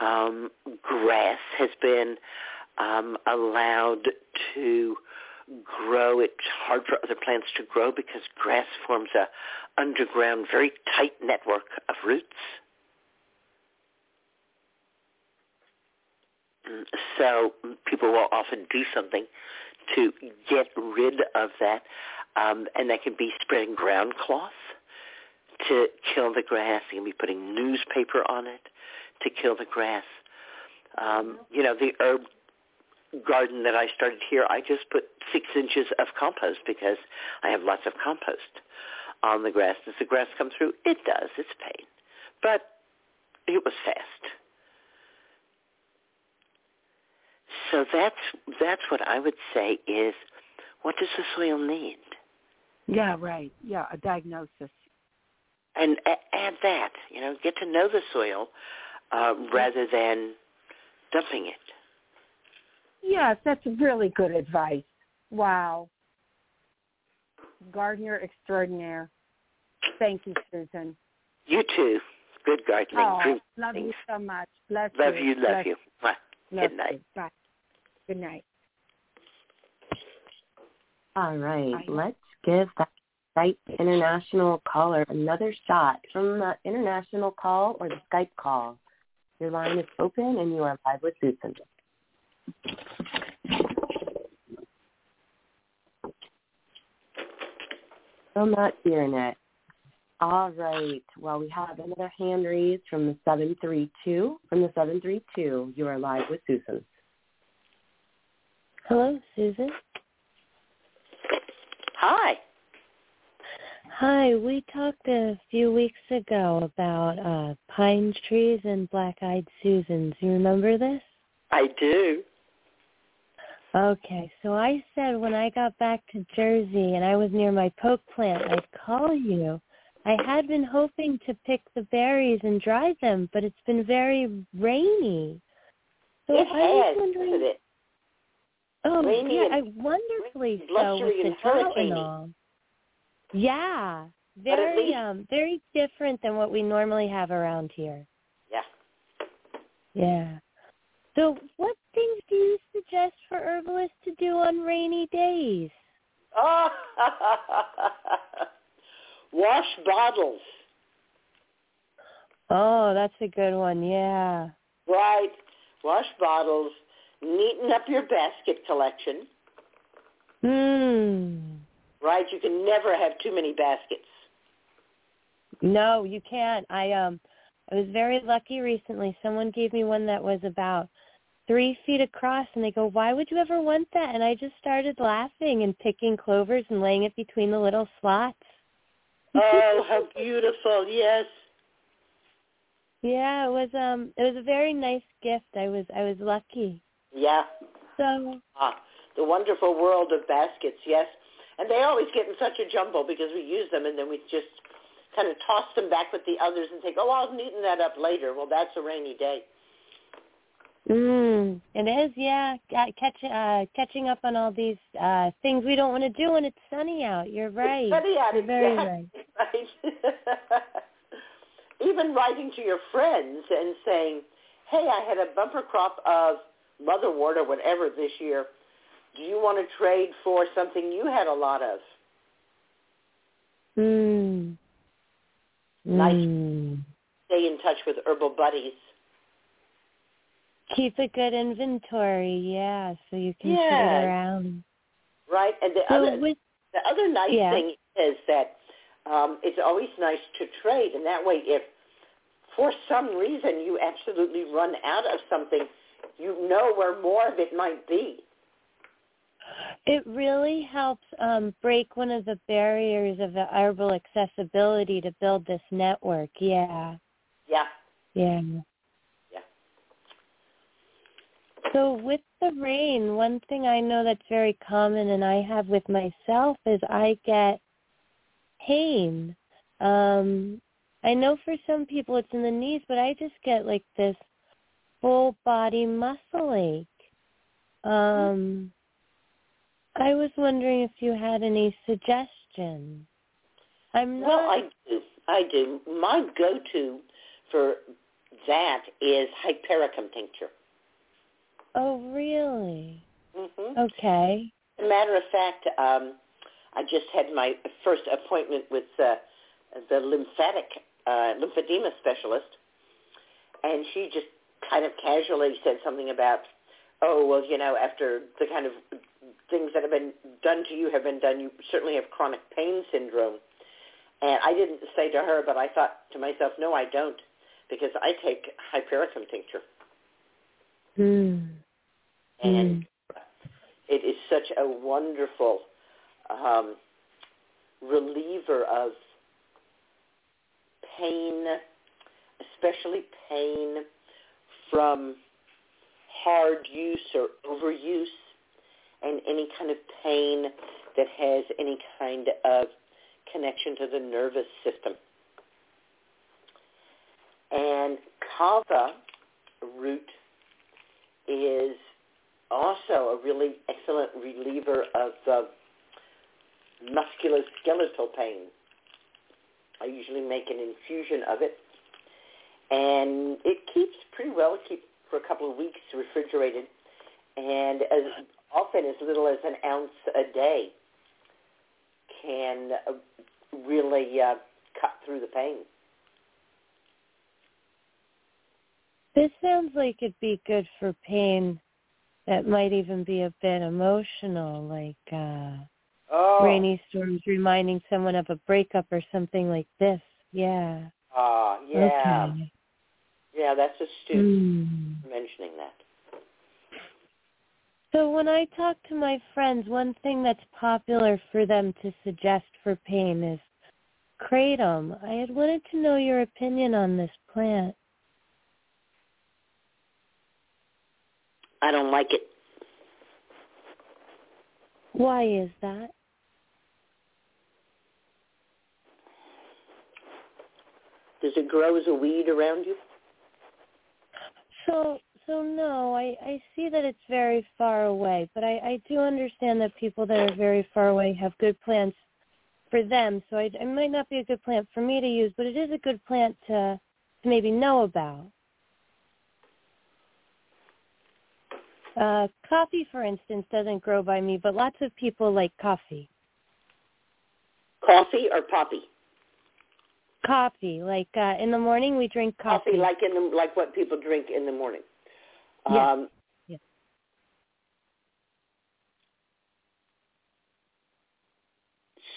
um, grass has been um, allowed to grow? It's hard for other plants to grow because grass forms a underground, very tight network of roots. So people will often do something to get rid of that, um, and that can be spreading ground cloth to kill the grass. You can be putting newspaper on it to kill the grass. Um, you know, the herb garden that I started here, I just put six inches of compost because I have lots of compost on the grass. Does the grass come through? It does. It's a pain. But it was fast. So that's that's what I would say is what does the soil need? Yeah, right. Yeah, a diagnosis. And add that, you know, get to know the soil uh, rather than dumping it. Yes, that's really good advice. Wow. Gardener extraordinaire. Thank you, Susun. You too. Good gardening. Oh, Great love you so much. Bless Love you. you, love Bless you. Mwah. Love Good night. you. Bye. Good night. All right, I- let's give that Skype international caller another shot from the international call or the Skype call. Your line is open and you are live with Susun. Still not hearing it. All right. Well, we have another hand raised from the 732. From the 732, you are live with Susun. Hello, Susun. Hi. Hi, we talked a few weeks ago about uh, pine trees and black-eyed Susans. You remember this? I do. Okay, so I said when I got back to Jersey and I was near my poke plant, I'd call you. I had been hoping to pick the berries and dry them, but it's been very rainy. So it I was has, wondering. hasn't it? Oh, Rainy yeah, I wonderfully so with the drought and all. Yeah, very least- um very different than what we normally have around here. Yeah. Yeah. So, what things do you suggest for herbalists to do on rainy days? Wash bottles. Oh, that's a good one. Yeah. Right. Wash bottles. Neaten up your basket collection. Hmm. Right. You can never have too many baskets. No, you can't. I um I was very lucky recently. Someone gave me one that was about three feet across and they go, Why would you ever want that? And I just started laughing and picking clovers and laying it between the little slots. Oh, how beautiful! Yes. Yeah, it was um it was a very nice gift. I was I was lucky. Yeah. So Ah, the wonderful world of baskets. Yes. And they always get in such a jumble because we use them and then we just kind of toss them back with the others and think, oh, I'll neaten that up later. Well, that's a rainy day. Mm, it is, yeah. Catch, uh, catching up on all these uh things we don't want to do when it's sunny out. You're right. It's sunny out, You're very exactly. right. right. Even writing to your friends and saying, hey, I had a bumper crop of motherwort or whatever this year. Do you want to trade for something you had a lot of? Mm. Nice. Mm. Stay in touch with herbal buddies. Keep a good inventory, yeah, so you can Yes. it around. Right? And the So other with the other nice Yeah. thing is that um, it's always nice to trade, and that way, if for some reason you absolutely run out of something, you know where more of it might be. it really helps um break one of the barriers of the herbal accessibility to build this network. Yeah. Yeah. Yeah. Yeah. So with the rain, one thing I know that's very common and I have with myself is I get pain. Um I know for some people it's in the knees, but I just get like this full body muscle ache. Um I was wondering if you had any suggestions. I'm not Well, I do. I do. My go-to for that is hypericum tincture. Oh, really? hmm Okay. As a matter of fact, um, I just had my first appointment with uh, the lymphatic uh, lymphedema specialist, and she just kind of casually said something about, oh, well, you know, after the kind of things that have been done to you have been done, you certainly have chronic pain syndrome. And I didn't say to her, but I thought to myself, no, I don't, because I take hypericum tincture, Hmm. And Mm. it is such a wonderful um, reliever of pain, especially pain from hard use or overuse, and any kind of pain that has any kind of connection to the nervous system. And kava root is also a really excellent reliever of uh, musculoskeletal pain. I usually make an infusion of it, and it keeps pretty well. It keeps for a couple of weeks refrigerated, and as often as little as an ounce a day can uh, really uh, cut through the pain. This sounds like it'd be good for pain that might even be a bit emotional, like uh Oh, rainy storms reminding someone of a breakup or something like this. Yeah. ah, yeah, Okay. yeah. That's astute Mm. mentioning that. So when I talk to my friends, one thing that's popular for them to suggest for pain is kratom. I had wanted to know your opinion on this plant. I don't like it. Why is that? Does it grow as a weed around you? So so no, I I see that it's very far away, but I I do understand that people that are very far away have good plants for them. So I, it might not be a good plant for me to use, but it is a good plant to to maybe know about. Uh, coffee, for instance, doesn't grow by me, but lots of people like coffee. Coffee or poppy? Coffee, like uh, in the morning we drink coffee. Coffee, like in the like what people drink in the morning. Yes. Um,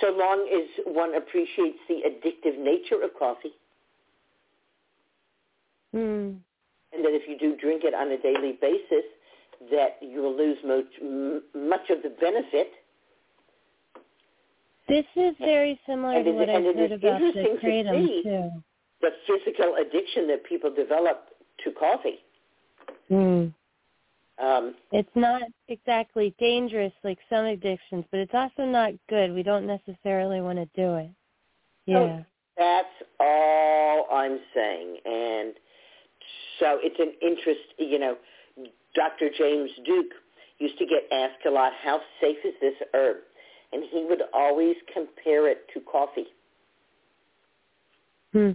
so long as one appreciates the addictive nature of coffee, Hmm. and that if you do drink it on a daily basis, that you will lose much, m- much of the benefit. This is very similar And to what I've heard about the to kratom see. too. The physical addiction that people develop to coffee. Hmm. Um, It's not exactly dangerous like some addictions, but it's also not good. We don't necessarily want to do it. Yeah. That's all I'm saying. And so it's an interest, you know, Dr. James Duke used to get asked a lot, how safe is this herb? And he would always compare it to coffee. Hmm.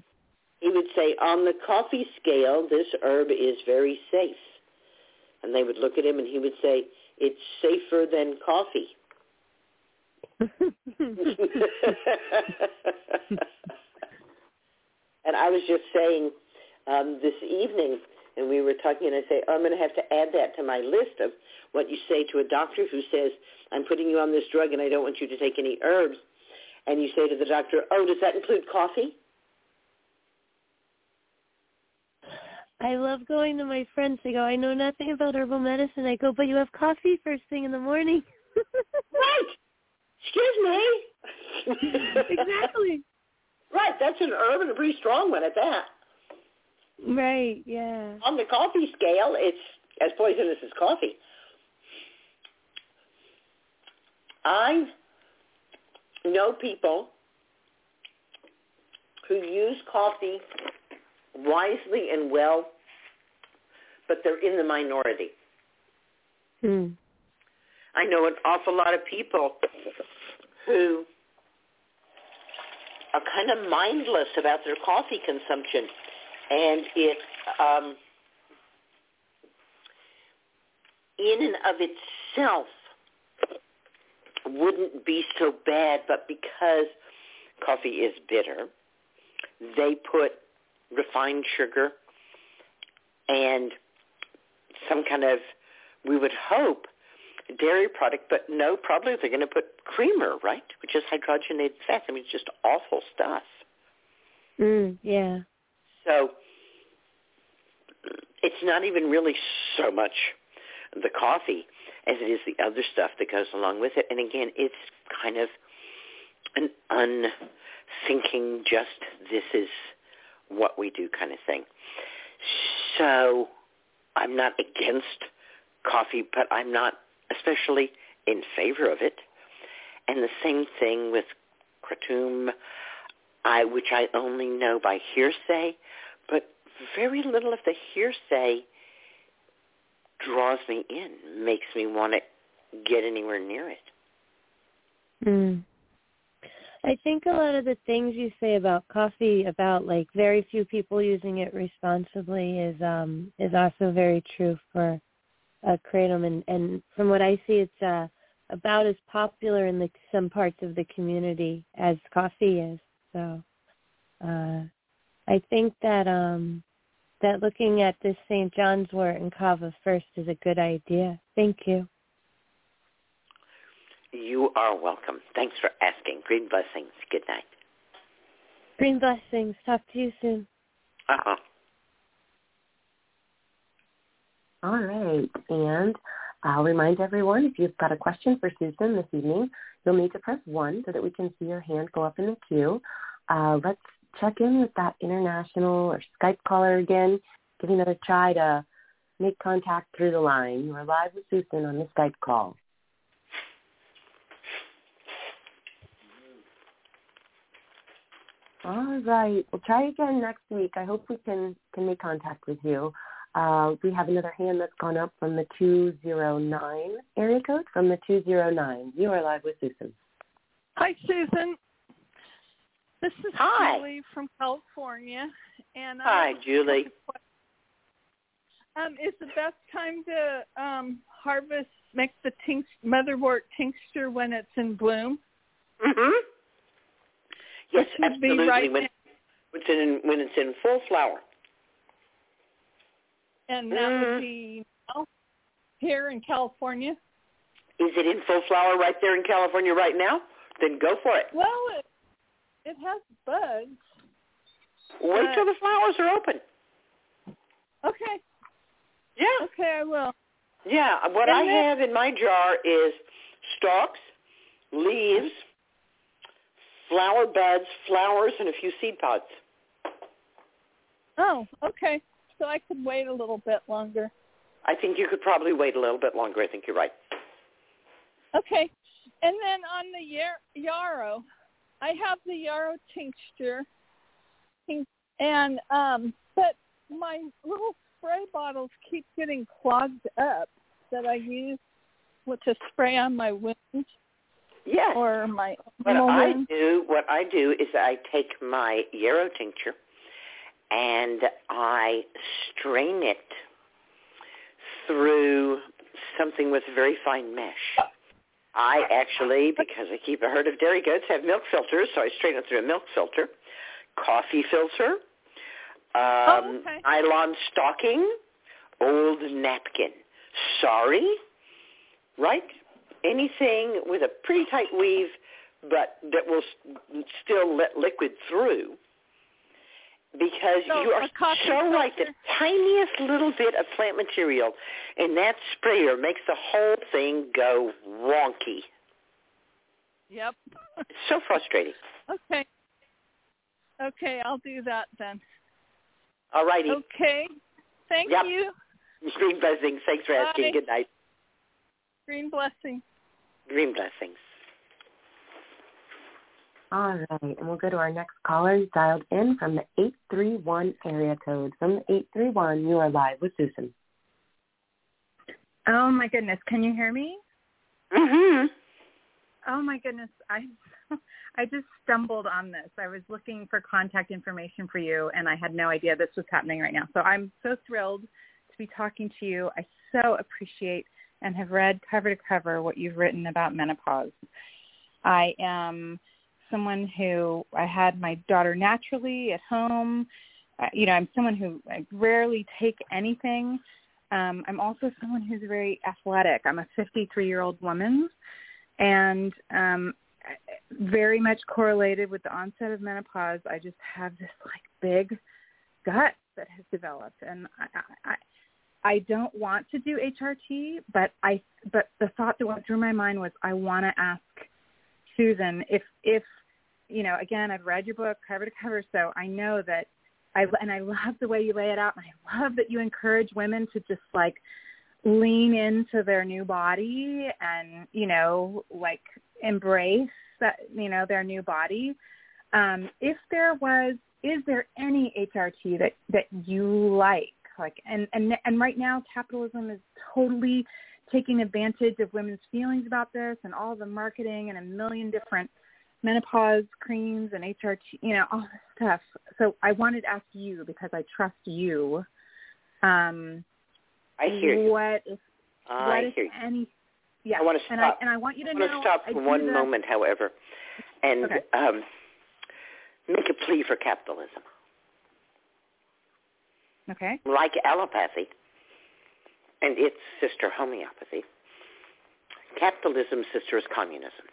He would say, on the coffee scale, this herb is very safe. And they would look at him and he would say, it's safer than coffee. and I was just saying um, this evening, and we were talking, and I say, oh, I'm going to have to add that to my list of what you say to a doctor who says, I'm putting you on this drug and I don't want you to take any herbs. And you say to the doctor, oh, does that include coffee? I love going to my friends. They go, I know nothing about herbal medicine. I go, but you have coffee first thing in the morning. right. Excuse me. exactly. Right. That's an herb and a pretty strong one at that. Right. Yeah. On the coffee scale, it's as poisonous as coffee. I know people who use coffee wisely and well, but they're in the minority. Hmm. I know an awful lot of people who are kind of mindless about their coffee consumption, and it um, in and of itself wouldn't be so bad, but because coffee is bitter, they put refined sugar and some kind of, we would hope, dairy product, but no, probably they're going to put creamer, right, which is hydrogenated fats. I mean, it's just awful stuff. Mm, yeah. So it's not even really so much the coffee as it is the other stuff that goes along with it. And again, it's kind of an unthinking, just this is what we do kind of thing. So I'm not against coffee, but I'm not especially in favor of it. And the same thing with kratom, I, which I only know by hearsay, but very little of the hearsay draws me in, makes me want to get anywhere near it. Mm. I think a lot of the things you say about coffee, about like very few people using it responsibly, is um is also very true for uh, kratom, and and from what I see, it's uh about as popular in the some parts of the community as coffee is. So, uh, I think that um that looking at this St. John's wort and kava first is a good idea. Thank you. You are welcome. Thanks for asking. Green blessings. Good night. Green blessings. Talk to you soon. Uh-huh. All right. And I'll remind everyone, if you've got a question for Susun this evening, you'll need to press 1 so that we can see your hand go up in the queue. Uh, let's check in with that international or Skype caller again, give it a try to make contact through the line. You are live with Susun on the Skype call. All right. We'll try again next week. I hope we can, can make contact with you. Uh, we have another hand that's gone up from the 209 area code from the 209. You are live with Susun. Hi, Susun. This is Hi. Julie from California, and I Hi, have a Julie. question. Um, is the best time to um, harvest, make the tinct, motherwort tincture when it's in bloom? Mm-hmm. Yes, Which be absolutely. right when, when it's in when it's in full flower. And that Mm. would be now here in California. Is it in full flower right there in California right now? Then go for it. Well, it it has buds. Wait till the flowers are open. Okay. Yeah. Okay, I will. Yeah. What And I then- have in my jar is stalks, leaves, flower buds, flowers, and a few seed pods. Oh, okay. So I could wait a little bit longer. I think you could probably wait a little bit longer. I think you're right. Okay. And then on the yar- yarrow, I have the yarrow tincture, and um, but my little spray bottles keep getting clogged up that I use to spray on my wounds Yes. or my What I do, what I do is I take my yarrow tincture and I strain it through something with very fine mesh. I actually, because I keep a herd of dairy goats, have milk filters, so I strain it through a milk filter, coffee filter, um, okay. nylon stocking, old napkin. Sorry, right? Anything with a pretty tight weave, but that will still let liquid through. Because So, you are so right. The tiniest little bit of plant material in that sprayer makes the whole thing go wonky. Yep. It's so frustrating. okay. Okay, I'll do that then. All righty. Okay. Thank Yep. you. Green blessings. Thanks for asking. Bye. Good night. Green blessings. Green blessings. All right, and we'll go to our next caller who's dialed in from the 831 area code. From the 831, you are live with Susun. Oh my goodness, can you hear me? Mm-hmm. Oh my goodness, I I just stumbled on this. I was looking for contact information for you and I had no idea this was happening right now. So I'm so thrilled to be talking to you. I so appreciate and have read cover to cover what you've written about menopause. I am someone who I had my daughter naturally at home. Uh, you know, I'm someone who I rarely take anything. Um, I'm also someone who's very athletic. I'm a 53 year old woman, and um, very much correlated with the onset of menopause. I just have this like big gut that has developed, and I, I, I don't want to do HRT, but I, but the thought that went through my mind was I want to ask Susun if, if, you know, again, I've read your book cover to cover, so I know that I and I love the way you lay it out, and I love that you encourage women to just like lean into their new body and you know like embrace that you know their new body. Um, if there was, is there any HRT that that you like? Like, and and and right now, capitalism is totally taking advantage of women's feelings about this and all the marketing and a million different menopause creams and HRT, you know, all this stuff. So I wanted to ask you because I trust you. Um, I hear you. what if I what if hear you. any? Yeah, I want to and stop. I and I want you to I know. want to stop I for one moment, however, and Okay. um, make a plea for capitalism. Okay. Like allopathy and its sister homeopathy, capitalism's sister is communism.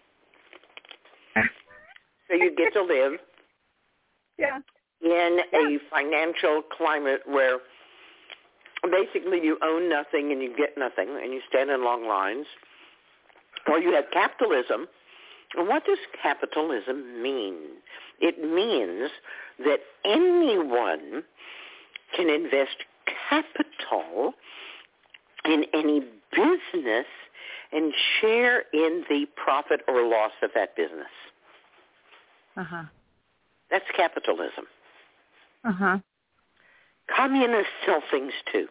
So you get to live Yeah. in a financial climate where basically you own nothing and you get nothing and you stand in long lines. Or you have capitalism. And what does capitalism mean? It means that anyone can invest capital in any business and share in the profit or loss of that business. Uh-huh. That's capitalism. Uh-huh. Communists sell things too.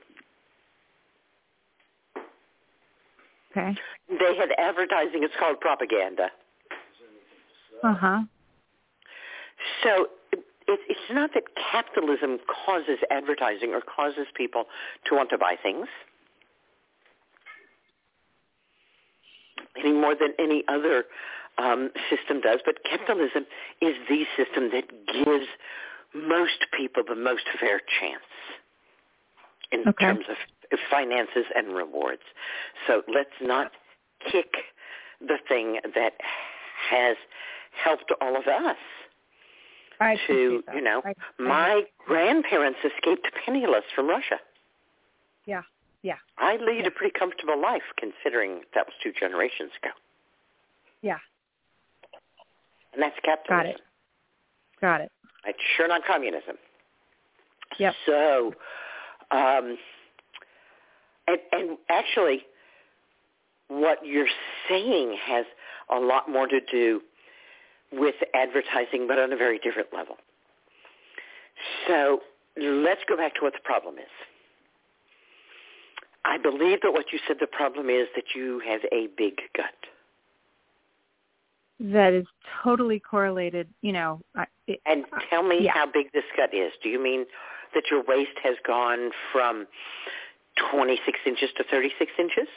Okay. They had advertising. It's called propaganda. Uh-huh. So it, it's not that capitalism causes advertising or causes people to want to buy things any more than any other um, system does, but capitalism is the system that gives most people the most fair chance in Okay. terms of finances and rewards. So let's not kick the thing that has helped all of us I to, you know, I- I- my grandparents escaped penniless from Russia. yeah. Yeah. I lead a pretty comfortable life considering that was two generations ago. Yeah. And that's capitalism. Got it. Got it. It's sure not communism. Yep. So, um, and, and actually, what you're saying has a lot more to do with advertising, but on a very different level. So let's go back to what the problem is. I believe that what you said the problem is that you have a big gut. That is totally correlated, you know. It, And tell me yeah. how big this gut is. Do you mean that your waist has gone from 26 inches to 36 inches?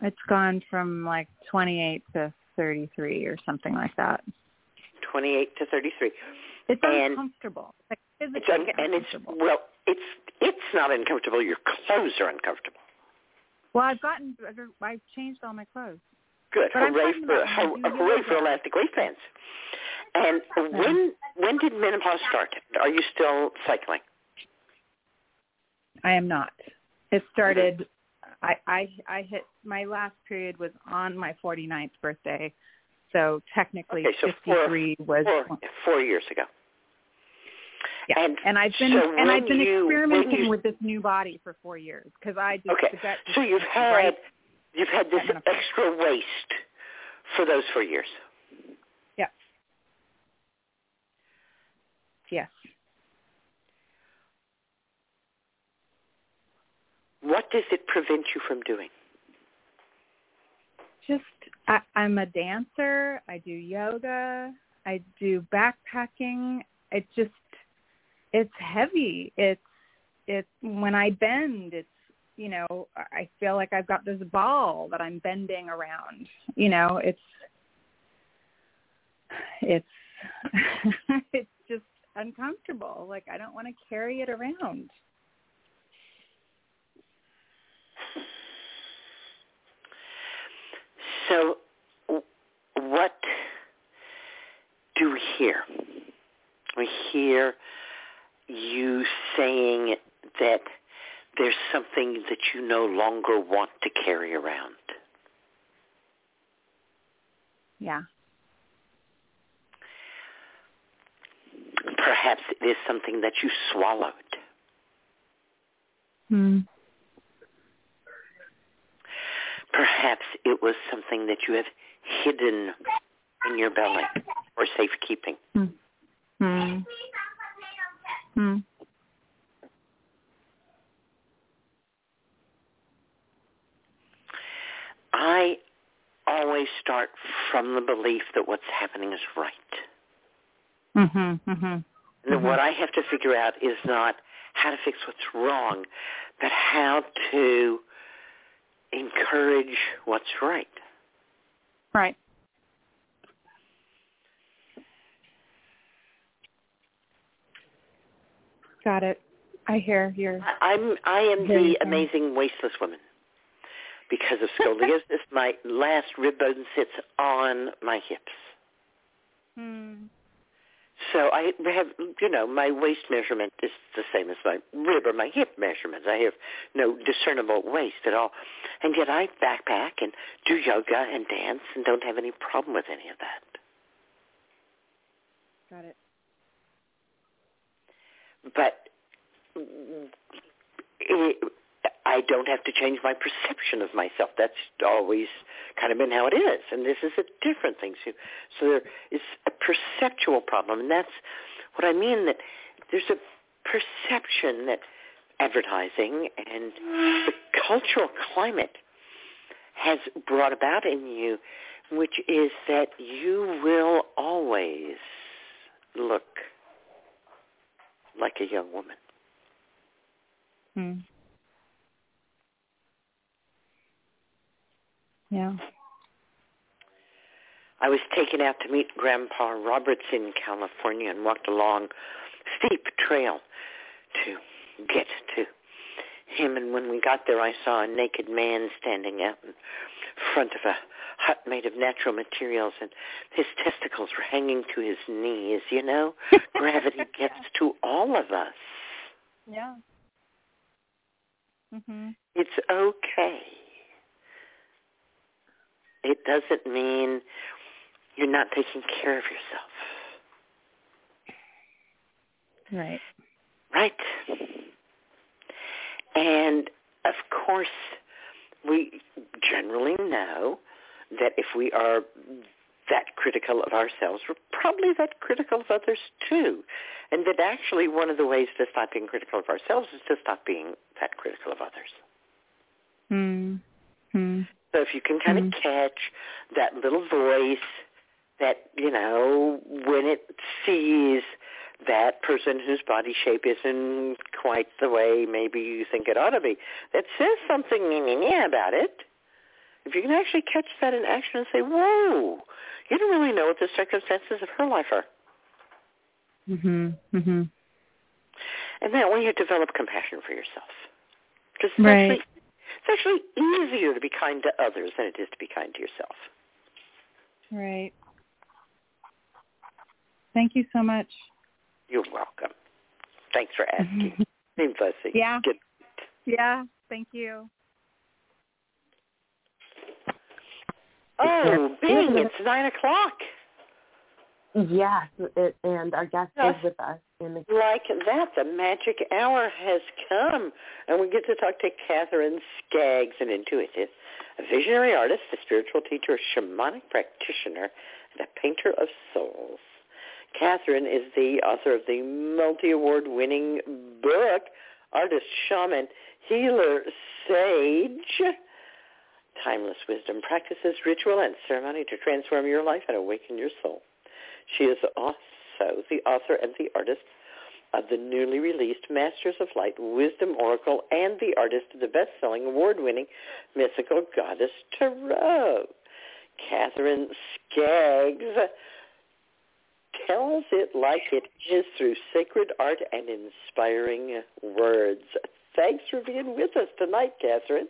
it's gone from like 28 to 33 or something like that. 28 to 33. It's And- uncomfortable. Like It's un- and it's uncomfortable. well, it's it's not uncomfortable. Your clothes are uncomfortable. Well, I've gotten, I've changed all my clothes. Good. But I'm hooray for about when I hur- do hooray for elastic waistbands. And when when did menopause start? Are you still cycling? I am not. It started. I I I hit my last period was on my 49th birthday, so technically Okay, so four- 53 was. Four, four years ago. Yeah. And, And I've been so and I've been you- experimenting you- with this new body for four years because I just Okay, so you've had right- you've had this extra waist for those four years. yeah. Yes. What does it prevent you from doing? Just I, I'm a dancer. I do yoga. I do backpacking. It just it's heavy. It's it's when I bend. It's you know I feel like I've got this ball that I'm bending around. You know it's it's it's just uncomfortable. Like I don't want to carry it around. So, what do we hear? We hear you saying that there's something that you no longer want to carry around. Yeah. Perhaps it is something that you swallowed. Hmm. Perhaps it was something that you have hidden in your belly for safekeeping. Hmm. Hmm. Hmm. I always start from the belief that what's happening is right. Mhm. Mhm. And then what I have to figure out is not how to fix what's wrong, but how to encourage what's right. Right. Got it. I hear your. I- I'm I am the amazing wasteless woman. Because of scoliosis, my last rib bone sits on my hips. Hmm. So I have, you know, my waist measurement is the same as my rib or my hip measurements. I have no discernible waist at all. And yet I backpack and do yoga and dance and don't have any problem with any of that. Got it. But it, I don't have to change my perception of myself. That's always kind of been how it is, and this is a different thing. So, so there is a perceptual problem, and that's what I mean. That there's a perception that advertising and the cultural climate has brought about in you, which is that you will always look like a young woman. Hmm. Yeah. I was taken out to meet Grandpa Roberts in California and walked along a steep trail to get to him. And when we got there, I saw a naked man standing out in front of a hut made of natural materials, and his testicles were hanging to his knees. You know, gravity gets to all of us. Yeah. Mhm. It's okay. It doesn't mean you're not taking care of yourself. Right. Right. And of course, we generally know that if we are that critical of ourselves, we're probably that critical of others too. And that actually one of the ways to stop being critical of ourselves is to stop being that critical of others. Hmm. So if you can kind of catch that little voice that, you know, when it sees that person whose body shape isn't quite the way maybe you think it ought to be, that says something about it, if you can actually catch that in action and say, whoa, you don't really know what the circumstances of her life are. Mhm. Mhm. And that way you develop compassion for yourself. Because Right. Actually, it's actually easier to be kind to others than it is to be kind to yourself. Right. Thank you so much. You're welcome. Thanks for asking. Seems blessing. Yeah. Good. Yeah. Thank you. Oh, Bing, it's nine o'clock. Yes, it, and our guest is with us in the Like that, the magic hour has come, and we get to talk to Katherine Skaggs, an intuitive, a visionary artist, a spiritual teacher, a shamanic practitioner, and a painter of souls. Katherine is the author of the multi-award-winning book, Artist, Shaman, Healer, Sage, Timeless Wisdom Practices, Ritual, and Ceremony to Transform Your Life and Awaken Your Soul. She is also the author and the artist of the newly released Masters of Light Wisdom Oracle and the artist of the best-selling award-winning Mythical Goddess Tarot. Katherine Skaggs tells it like it is through sacred art and inspiring words. Thanks for being with us tonight, Katherine.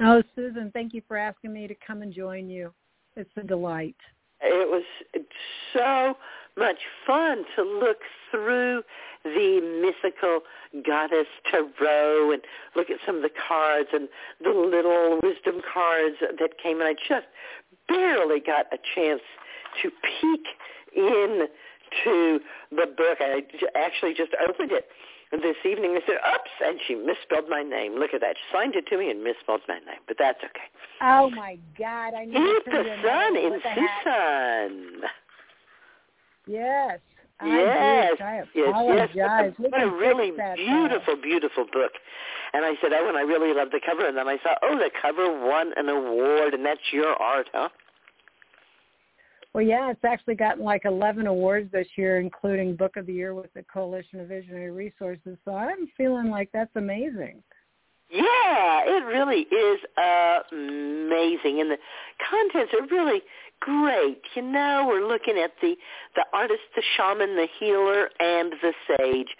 Oh, Susun, thank you for asking me to come and join you. It's a delight. It was so much fun to look through the mythical goddess tarot and look at some of the cards and the little wisdom cards that came and I just barely got a chance to peek in to the book. I actually just opened it this evening and said, oops, and she misspelled my name. Look at that. She signed it to me and misspelled my name, but that's okay. Oh my God! I need Eat to the sun in. What? Susun. Yes. I Yes. I yes, yes. We What a can fix really though. beautiful, beautiful book. And I said, oh, and I really love the cover. And then I saw, oh, the cover won an award, and that's your art, huh? Well, yeah, it's actually gotten like 11 awards this year, including Book of the Year with the Coalition of Visionary Resources. So I'm feeling like that's amazing. Yeah, it really is amazing, and the contents are really great. You know, we're looking at the the artist, the shaman, the healer, and the sage,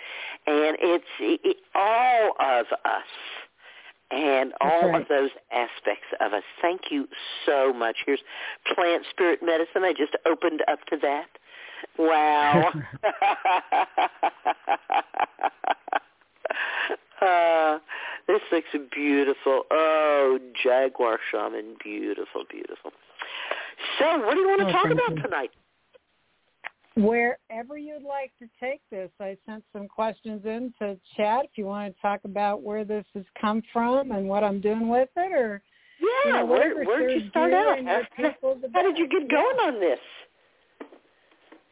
and it's it, all of us, and all right. of those aspects of us. Thank you so much. Here's plant spirit medicine. I just opened up to that. Wow. uh, this looks beautiful. Oh, jaguar shaman, beautiful, beautiful. So, what do you want to Oh, talk about you. tonight? Wherever you'd like to take this. I sent some questions in to chat if you want to talk about where this has come from and what I'm doing with it or Yeah, you know, where whatever where'd you start out? How, your people the how did you get going Yeah. on this?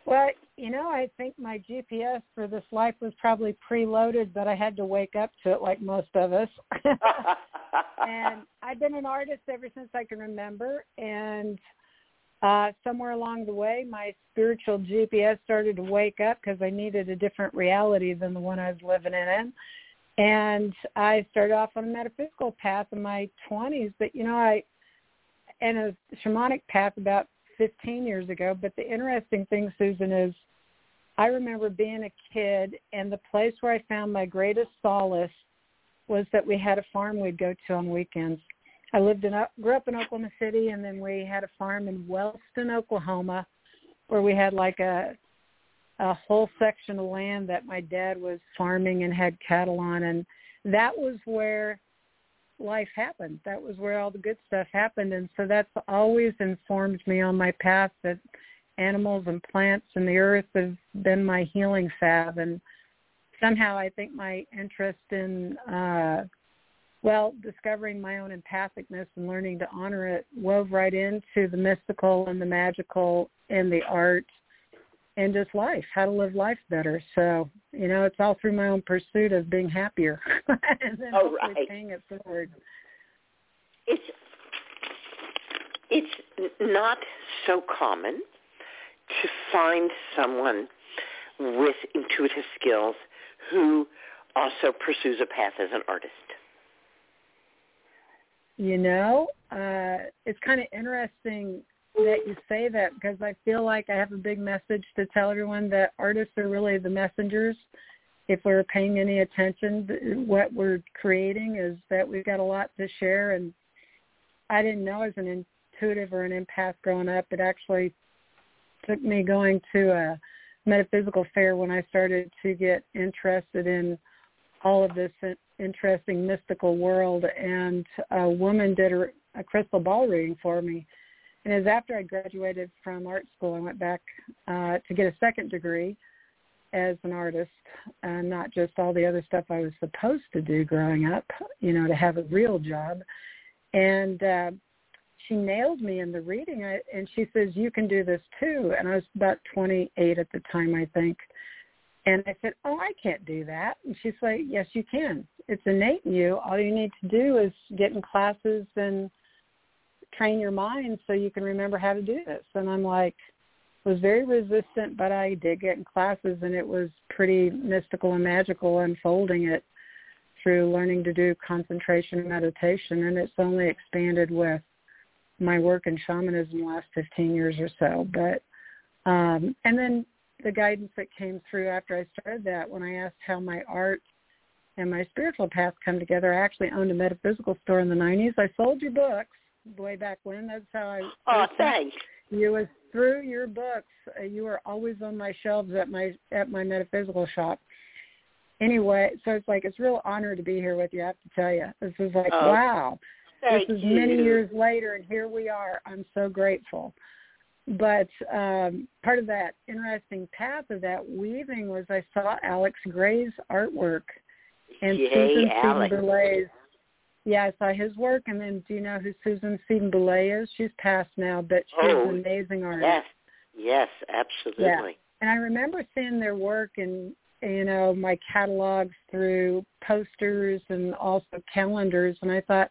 Well, you know, I think my GPS for this life was probably preloaded, but I had to wake up to it like most of us. and I've been an artist ever since I can remember. And uh, somewhere along the way, my spiritual GPS started to wake up because I needed a different reality than the one I was living in. And I started off on a metaphysical path in my 20s, but you know, I and a shamanic path about 15 years ago. But the interesting thing, Susun, is I remember being a kid, and the place where I found my greatest solace was that we had a farm we'd go to on weekends. I lived in grew up in Oklahoma City, and then we had a farm in Wellston, Oklahoma, where we had like a a whole section of land that my dad was farming and had cattle on, and that was where life happened. That was where all the good stuff happened, and so that's always informed me on my path that animals and plants and the earth have been my healing salve. And somehow I think my interest in uh well, discovering my own empathicness and learning to honor it wove right into the mystical and the magical and the art and just life, how to live life better. So, you know, it's all through my own pursuit of being happier and then Oh, right. paying it forward. It's it's not so common to find someone with intuitive skills who also pursues a path as an artist. You know, uh, it's kind of interesting that you say that because I feel like I have a big message to tell everyone that artists are really the messengers. If we're paying any attention, what we're creating is that we've got a lot to share. And I didn't know as an intuitive or an empath growing up. It actually took me going to a metaphysical fair when I started to get interested in all of this in- interesting mystical world. And a woman did a, a crystal ball reading for me. And it was after I graduated from art school, I went back uh, to get a second degree as an artist, and not just all the other stuff I was supposed to do growing up, you know, to have a real job. And uh, she nailed me in the reading, and she says, "You can do this too." And I was about 28 at the time, I think. And I said, "Oh, I can't do that." And she's like, "Yes, you can. It's innate in you. All you need to do is get in classes and train your mind so you can remember how to do this." And I'm like, was very resistant, but I did get in classes, and it was pretty mystical and magical unfolding it through learning to do concentration and meditation. And it's only expanded with my work in shamanism the last 15 years or so. But um, and then the guidance that came through after I started that, when I asked how my art and my spiritual path come together, I actually owned a metaphysical store in the 90s. I sold your books way back when. That's how I. Oh, thanks. You was through your books. Uh, you were always on my shelves at my at my metaphysical shop. Anyway, so it's like it's a real honor to be here with you. I have to tell you, this is like Oh, wow. Thank this is you. many years later, and here we are. I'm so grateful. But um, part of that interesting path of that weaving was I saw Alex Grey's artwork and Yay, Susan Alex. Boulet's. Yeah, I saw his work, and then do you know who Susan Seddon Boulet is? She's passed now, but she's Oh, an amazing artist. Yes, yes, absolutely. And I remember seeing their work in you know my catalogs through posters and also calendars, and I thought,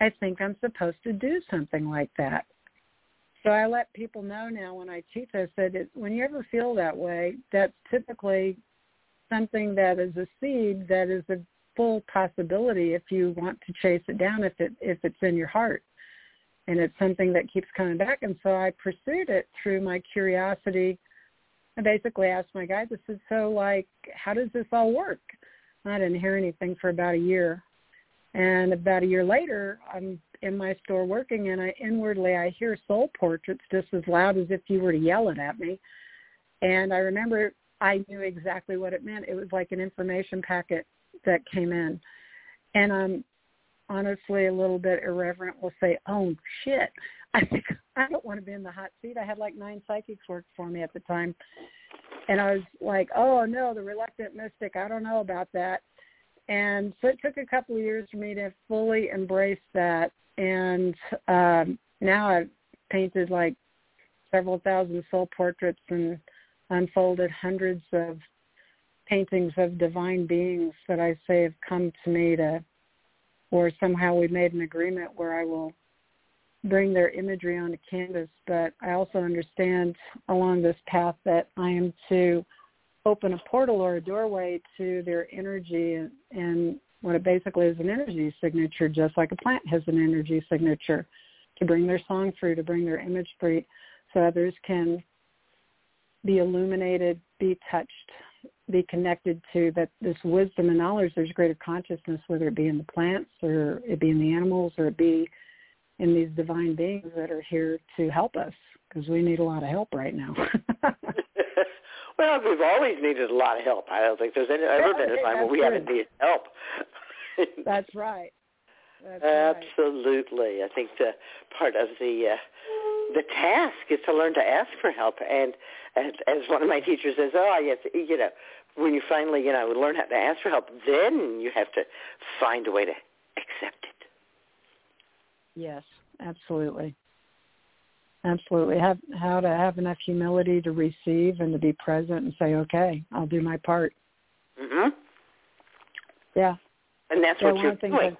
I think I'm supposed to do something like that. So I let people know now when I teach. I said, it, when you ever feel that way, that's typically something that is a seed that is a full possibility if you want to chase it down if it if it's in your heart. And it's something that keeps coming back. And so i pursued it through my curiosity. I basically asked my guides i said so like how does this all work? And i didn't hear anything for about a year. And about a year later i'm in my store working and i inwardly i hear soul portraits just as loud as if you were to yell it at me and i remember i knew exactly what it meant it was like an information packet that came in. And I'm honestly a little bit irreverent will say, "Oh shit, I think I don't want to be in the hot seat." I had like nine psychics work for me at the time, and I was like, "Oh no, the reluctant mystic. I don't know about that." And so it took a couple of years for me to fully embrace that, and um, now I've painted like several thousand soul portraits and unfolded hundreds of paintings of divine beings that I say have come to me to, or somehow we made an agreement where I will bring their imagery onto canvas. But I also understand along this path that I am to open a portal or a doorway to their energy and, and what it basically is an energy signature, just like a plant has an energy signature, to bring their song through, to bring their image through, so others can be illuminated, be touched, be connected to that this wisdom and knowledge, there's greater consciousness, whether it be in the plants or it be in the animals or it be in these divine beings that are here to help us because we need a lot of help right now. well, we've always needed a lot of help. I don't think there's any, ever been a time when we true. haven't needed help. That's right. That's Absolutely. I think the part of the uh, the task is to learn to ask for help. And as, as one of my teachers says, oh, yes, you know, when you finally, you know, learn how to ask for help, then you have to find a way to accept it. Yes, absolutely. Absolutely. Have how to have enough humility to receive and to be present and say, okay, I'll do my part. Mhm. Yeah. And that's yeah, what you're of the things doing.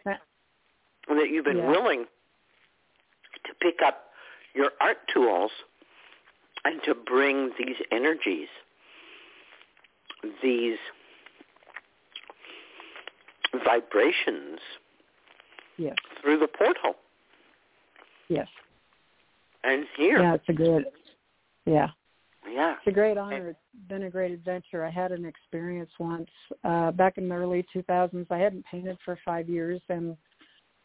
And that you've been Yeah. willing to pick up your art tools and to bring these energies, these vibrations Yes. through the portal. Yes. And here. Yeah, it's a good. Yeah. Yeah. It's a great honor. It's been a great adventure. I had an experience once uh, back in the early 2000s. I hadn't painted for five years, and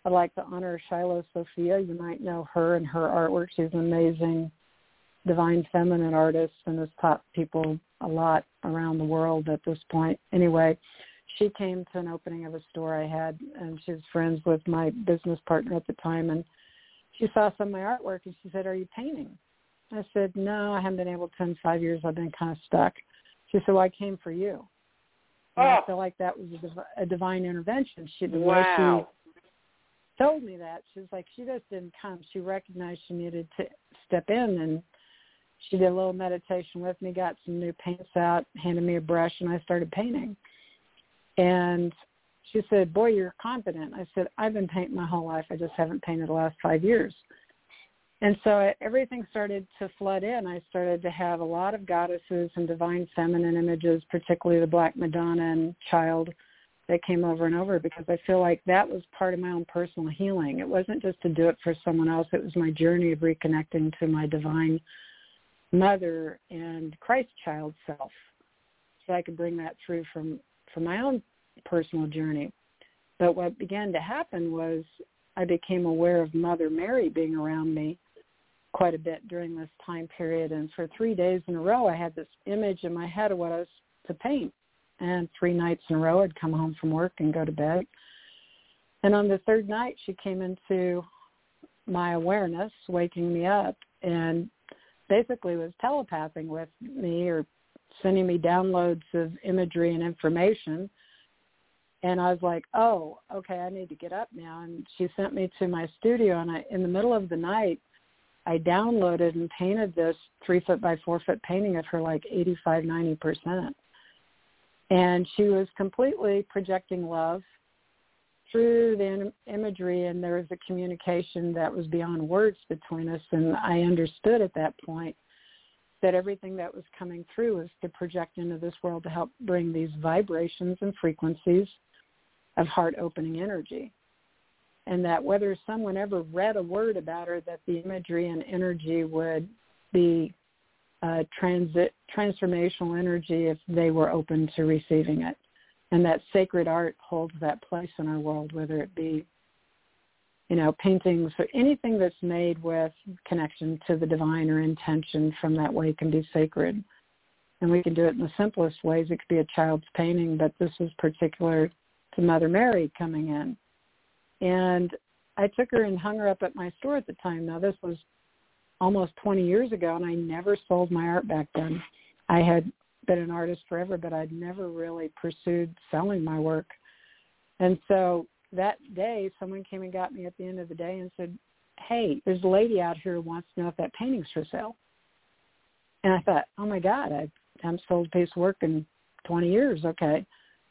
I'd like to honor Shiloh Sophia. You might know her and her artwork. She's an amazing divine feminine artist and has taught people a lot around the world at this point. Anyway, she came to an opening of a store I had, and she was friends with my business partner at the time, and she saw some of my artwork, and she said, "Are you painting?" I said, no, I haven't been able to in five years. I've been kind of stuck. She said, well, I came for you. And I Oh. feel like that was a, div- a divine intervention. She, the way she told me that, she was like, she just didn't come. She recognized she needed to step in, and she did a little meditation with me, got some new paints out, handed me a brush, and I started painting. And she said, boy, you're confident. I said, I've been painting my whole life. I just haven't painted the last five years. And so everything started to flood in. I started to have a lot of goddesses and divine feminine images, particularly the Black Madonna and Child that came over and over because I feel like that was part of my own personal healing. It wasn't just to do it for someone else. It was my journey of reconnecting to my divine mother and Christ child self so I could bring that through from, from my own personal journey. But what began to happen was I became aware of Mother Mary being around me quite a bit during this time period. And for three days in a row, I had this image in my head of what I was to paint. And three nights in a row, I'd come home from work and go to bed. And on the third night, she came into my awareness, waking me up, and basically was telepathing with me or sending me downloads of imagery and information. And I was like, oh, okay, I need to get up now. And she sent me to my studio, and I, in the middle of the night, I downloaded and painted this three foot by four foot painting of her like 85, 90%. And she was completely projecting love through the im- imagery and there was a communication that was beyond words between us and I understood at that point that everything that was coming through was to project into this world to help bring these vibrations and frequencies of heart opening energy and that whether someone ever read a word about her, that the imagery and energy would be uh, transit transformational energy if they were open to receiving it, and that sacred art holds that place in our world, whether it be, you know, paintings or anything that's made with connection to the divine or intention from that way can be sacred. And we can do it in the simplest ways. It could be a child's painting, but this is particular to Mother Mary coming in And I took her and hung her up at my store at the time. Now this was almost 20 years ago, and I never sold my art back then. I had been an artist forever, but I'd never really pursued selling my work. And so that day, someone came and got me at the end of the day and said, "Hey, there's a lady out here who wants to know if that painting's for sale." And I thought, "Oh my God, I haven't sold a piece of work in 20 years." Okay,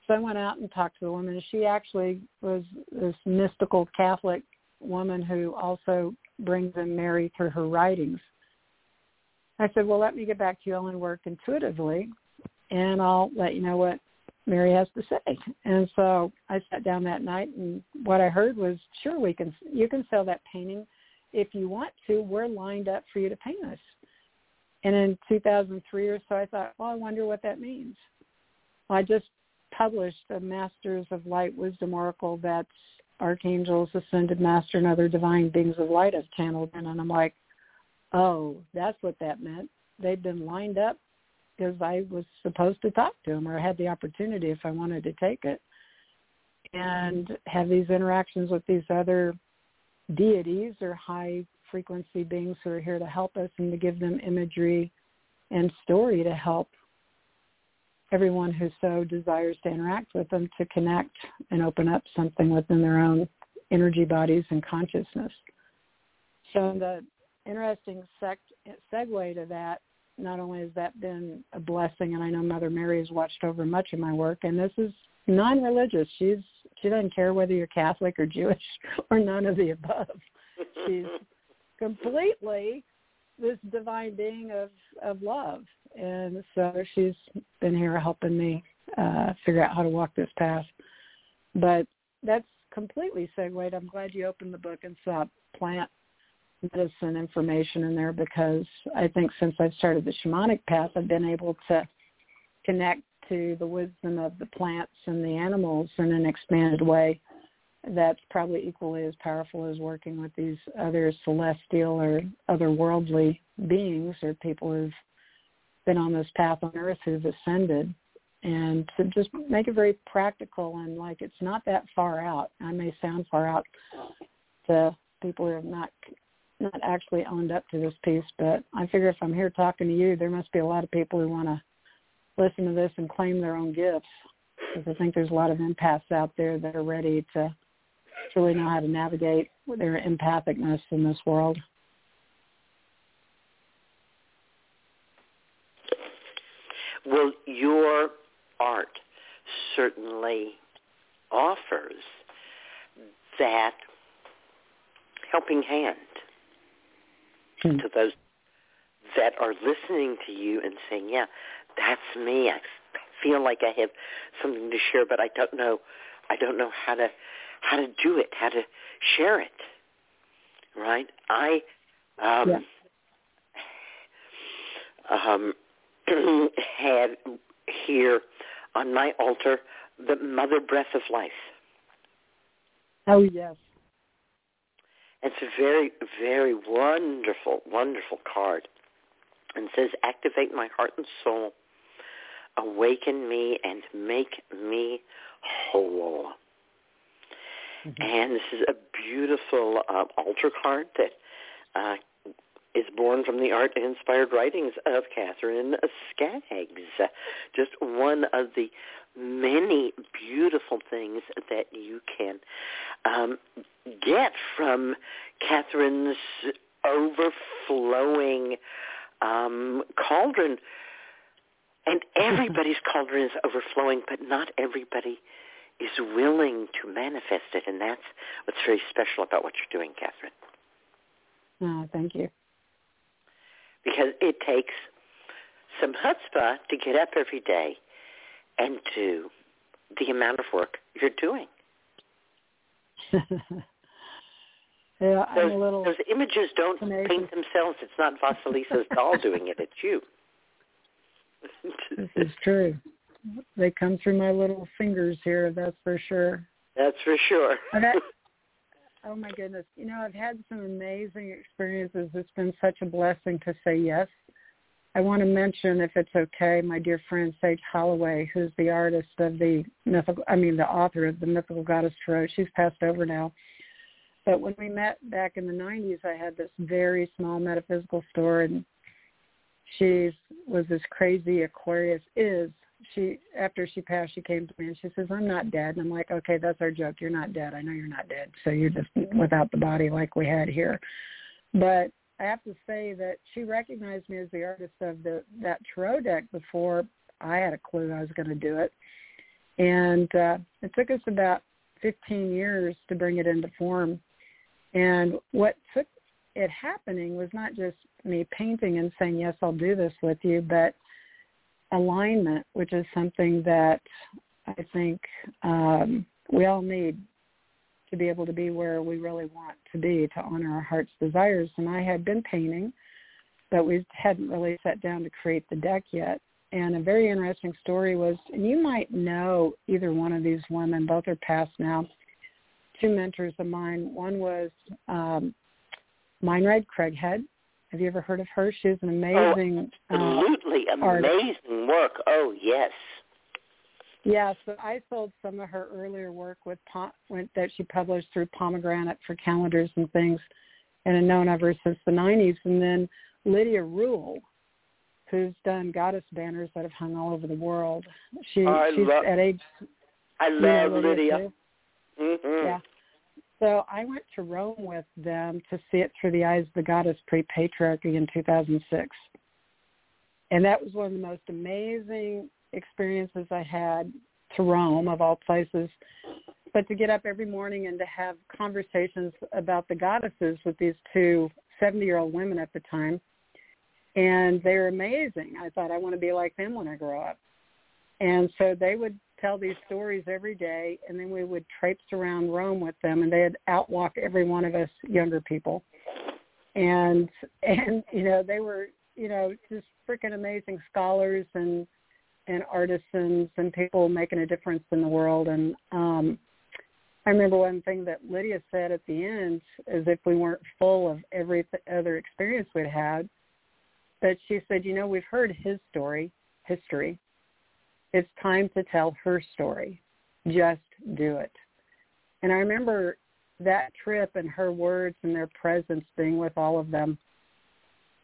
so I went out and talked to the woman, she actually was this mystical Catholic woman who also brings in Mary through her writings. I said, well, let me get back to you. I'll only work intuitively, and I'll let you know what Mary has to say. And so I sat down that night, and what I heard was, sure, we can. You can sell that painting if you want to. We're lined up for you to paint us. And in 2003 or so, I thought, well, I wonder what that means. I just published a Masters of Light Wisdom Oracle that's archangels, ascended master, and other divine beings of light have channeled in. And I'm like, oh, that's what that meant. They've been lined up because I was supposed to talk to them or had the opportunity if I wanted to take it and have these interactions with these other deities or high frequency beings who are here to help us and to give them imagery and story to help everyone who so desires to interact with them to connect and open up something within their own energy bodies and consciousness. So the interesting sec- segue to that, not only has that been a blessing, and I know Mother Mary has watched over much of my work, and this is non-religious. She's she doesn't care whether you're Catholic or Jewish or none of the above. She's completely this divine being of of love and so she's been here helping me uh figure out how to walk this path. But that's completely segued. I'm glad you opened the book and saw plant medicine information in there because i think since i've started the shamanic path i've been able to connect to the wisdom of the plants and the animals in an expanded way that's probably equally as powerful as working with these other celestial or otherworldly beings or people who've been on this path on earth who've ascended and to just make it very practical and like it's not that far out. I may sound far out to people who have not not actually owned up to this piece, but I figure if I'm here talking to you, there must be a lot of people who want to listen to this and claim their own gifts. Because I think there's a lot of empaths out there that are ready to really know how to navigate their empathicness in this world. Well, your art certainly offers that helping hand Hmm. to those that are listening to you and saying, "Yeah, that's me. I feel like I have something to share, but I don't know. I don't know how to how to do it, how to share it." Right? I um, um, had here on my altar the Mother Breath of Life. Oh yes. It's a very, very wonderful, wonderful card. And says, activate my heart and soul, awaken me and make me whole. Mm-hmm. And this is a beautiful uh, altar card that uh, is born from the art and inspired writings of Katherine Skaggs. Just one of the many beautiful things that you can um, get from Katherine's overflowing um, cauldron. And everybody's cauldron is overflowing, but not everybody is willing to manifest it. And that's what's very special about what you're doing, Catherine. Oh, thank you. Because it takes some chutzpah to get up every day and do the amount of work you're doing. yeah, I'm those, a little. those images don't amazing. paint themselves. It's not Vasilisa's doll doing it. It's you. This is true. They come through my little fingers here, that's for sure. That's for sure. Okay. Oh my goodness. You know, I've had some amazing experiences. It's been such a blessing to say yes. I want to mention, if it's okay, my dear friend Sage Holloway, who's the artist of the mythical, I mean, the author of the Mythical Goddess Tarot. She's passed over now. But when we met back in the 90s, I had this very small metaphysical store, and she was this crazy Aquarius. Is she after she passed? She came to me and she says, "I'm not dead." And I'm like, "Okay, that's our joke. You're not dead. I know you're not dead. So you're just without the body like we had here." But I have to say that she recognized me as the artist of the that tarot deck before I had a clue I was going to do it. And uh, it took us about 15 years to bring it into form. And what took it happening was not just me painting and saying, yes, I'll do this with you, but alignment, which is something that I think um, we all need to be able to be where we really want to be, to honor our heart's desires. And I had been painting, but we hadn't really sat down to create the deck yet. And a very interesting story was, and you might know either one of these women, both are passed now, two mentors of mine. One was um, Meinrad Craighead. Have you ever heard of her? She's an amazing, oh, absolutely uh, amazing artist. work. Oh yes. Yeah, so I sold some of her earlier work with that she published through Pomegranate for calendars and things, and I've known of her since the '90s. And then Lydia Ruyle, who's done goddess banners that have hung all over the world. She I she's love, at age. I you know love Lydia. Lydia. Mm-hmm. Yeah. So I went to Rome with them to see it through the eyes of the goddess pre-patriarchy in 2006. And that was one of the most amazing experiences I had to Rome, of all places. But to get up every morning and to have conversations about the goddesses with these two 70-year-old women at the time, and they were amazing. I thought I want to be like them when I grow up. And so they would tell these stories every day, and then we would traipse around Rome with them, and they'd outwalk every one of us younger people. And and you know they were you know just freaking amazing scholars and and artisans and people making a difference in the world. And um, I remember one thing that Lydia said at the end, as if we weren't full of every other experience we'd had, that she said, you know, we've heard his story, history. It's time to tell her story. Just do it. And I remember that trip and her words and their presence being with all of them.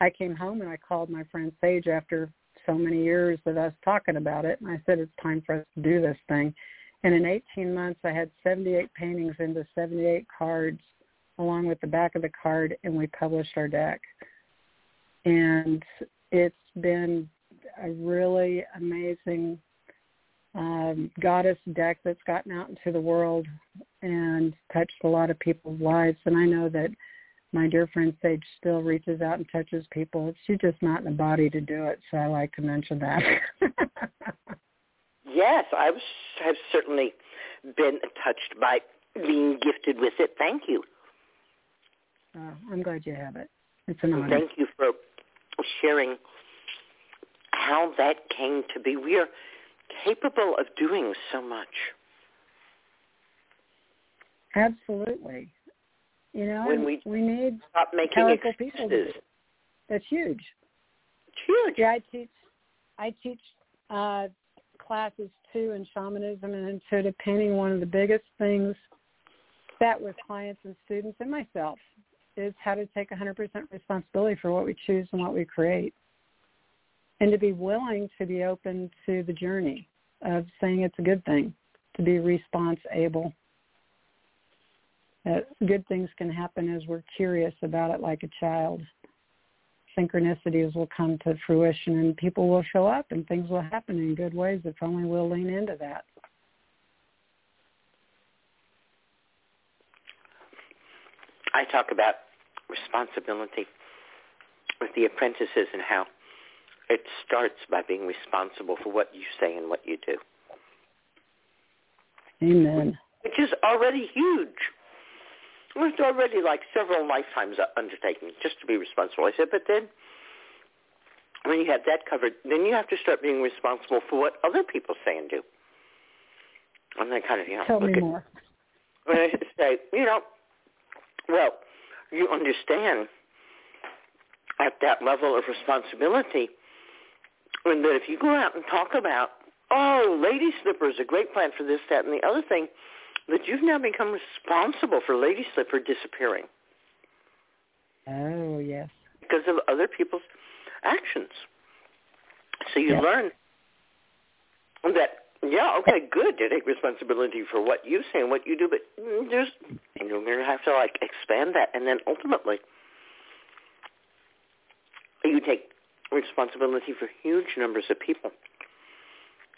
I came home and I called my friend Sage after so many years of us talking about it. And I said, it's time for us to do this thing. And in 18 months, I had 78 paintings into 78 cards along with the back of the card, and we published our deck. And it's been a really amazing um, goddess deck that's gotten out into the world and touched a lot of people's lives. And I know that my dear friend Sage still reaches out and touches people. She's just not in the body to do it, so I like to mention that. yes, I have certainly been touched by being gifted with it. Thank you. Uh, I'm glad you have it. It's an honor. Thank you for sharing how that came to be. We are capable of doing so much. Absolutely. You know, when we, we need stop making powerful excuses. people. To. That's huge. It's huge. Yeah, I teach. I teach uh, classes too in shamanism and intuitive painting. One of the biggest things that with clients and students and myself is how to take 100% responsibility for what we choose and what we create, and to be willing to be open to the journey of saying it's a good thing to be response able that uh, good things can happen as we're curious about it like a child. Synchronicities will come to fruition and people will show up and things will happen in good ways if only we'll lean into that. I talk about responsibility with the apprentices and how it starts by being responsible for what you say and what you do. Amen. Which is already huge. It's already like several lifetimes undertaking just to be responsible. I said, but then when you have that covered, then you have to start being responsible for what other people say and do. And then kind of, you know, Tell me more. when I say, you know, well, you understand at that level of responsibility, and that if you go out and talk about, oh, lady slipper is a great plant for this, that, and the other thing, that you've now become responsible for Lady Slipper disappearing Oh yes. because of other people's actions. So you Yes. learn that, yeah, okay, good to take responsibility for what you say and what you do, but there's, you're going to have to like expand that, and then ultimately you take responsibility for huge numbers of people,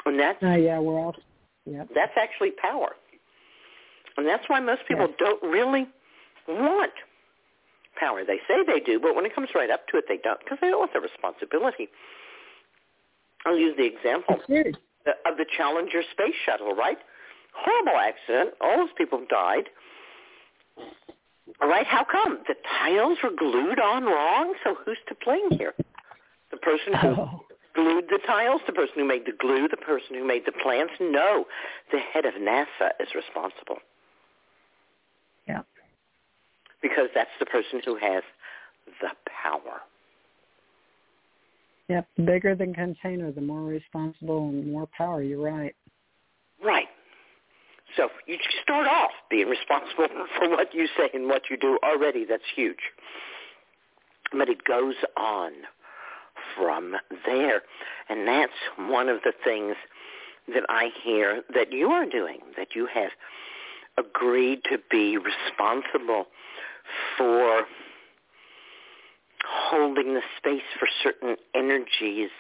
and that's Oh yeah, we're all. Yep. that's actually power, and that's why most people Yes. don't really want power. They say they do, but when it comes right up to it, they don't because they don't want the responsibility. I'll use the example of the Challenger space shuttle, right? Horrible accident. All those people died. All right, how come? The tiles were glued on wrong, so who's to blame here? The person who Oh. glued the tiles, the person who made the glue, the person who made the plans? No, the head of NASA is responsible. Yeah. Because that's the person who has the power. Yep. The bigger the container, the more responsible and more power. You're right. Right. So you start off being responsible for what you say and what you do already. That's huge. But it goes on from there. And that's one of the things that I hear that you are doing, that you have agreed to be responsible for holding the space for certain energies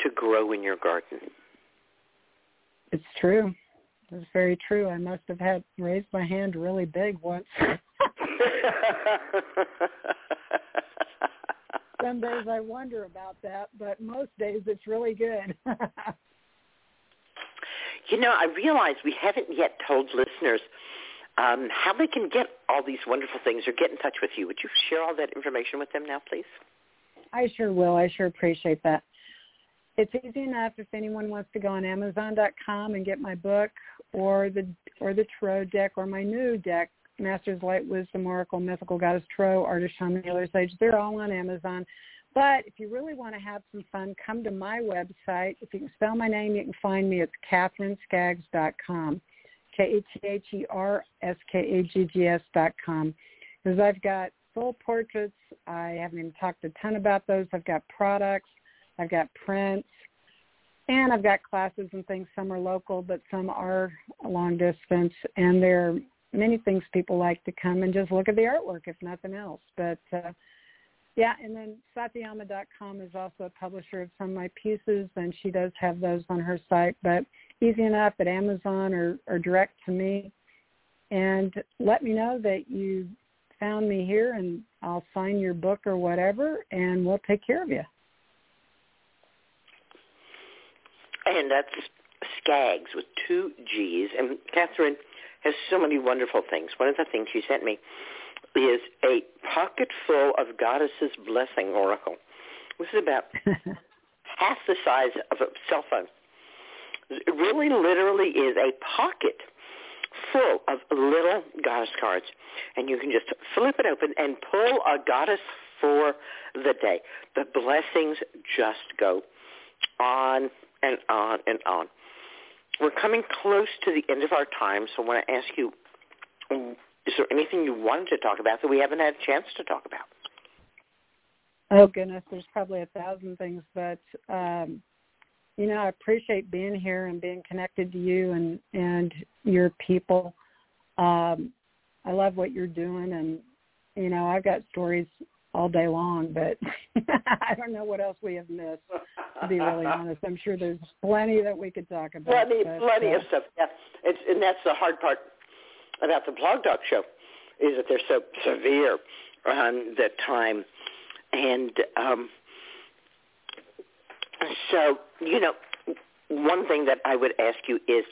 to grow in your garden. It's true. It's very true. I must have had raised my hand really big once. Some days I wonder about that, but most days it's really good. You know, I realize we haven't yet told listeners um, how they can get all these wonderful things or get in touch with you. Would you share all that information with them now, please? I sure will. I sure appreciate that. It's easy enough if anyone wants to go on Amazon.com and get my book or the or the tarot deck or my new deck, Masters Light Wisdom Oracle Mythical Goddess Tarot, Artist Shaman Healer Sage. They're all on Amazon. But if you really want to have some fun, come to my website. If you can spell my name, you can find me. It's KatherineSkaggs.com. K-A-T-H-E-R-S-K-A-G-G-S dot com. Because I've got full portraits. I haven't even talked a ton about those. I've got products. I've got prints. And I've got classes and things. Some are local, but some are long distance. And there are many things people like to come and just look at the artwork, if nothing else. But uh, yeah, and then Satiama.com is also a publisher of some of my pieces, and she does have those on her site. But easy enough at Amazon or, or direct to me. And let me know that you found me here, and I'll sign your book or whatever, and we'll take care of you. And that's Skaggs with two G's. And Katherine has so many wonderful things. One of the things she sent me is a pocket full of Goddess's Blessing Oracle. This is about half the size of a cell phone. It really literally is a pocket full of little goddess cards. And you can just flip it open and pull a goddess for the day. The blessings just go on and on and on. We're coming close to the end of our time, so I want to ask you, is there anything you wanted to talk about that we haven't had a chance to talk about? Oh goodness, there's probably a thousand things, but um, you know, I appreciate being here and being connected to you and and your people. Um, I love what you're doing, and you know, I've got stories all day long, but I don't know what else we have missed. To be really honest, I'm sure there's plenty that we could talk about. Plenty, but, plenty uh, of stuff. Yeah, it's and that's the hard part about the blog talk show is that they're so severe on the time, and um, so you know, one thing that I would ask you is.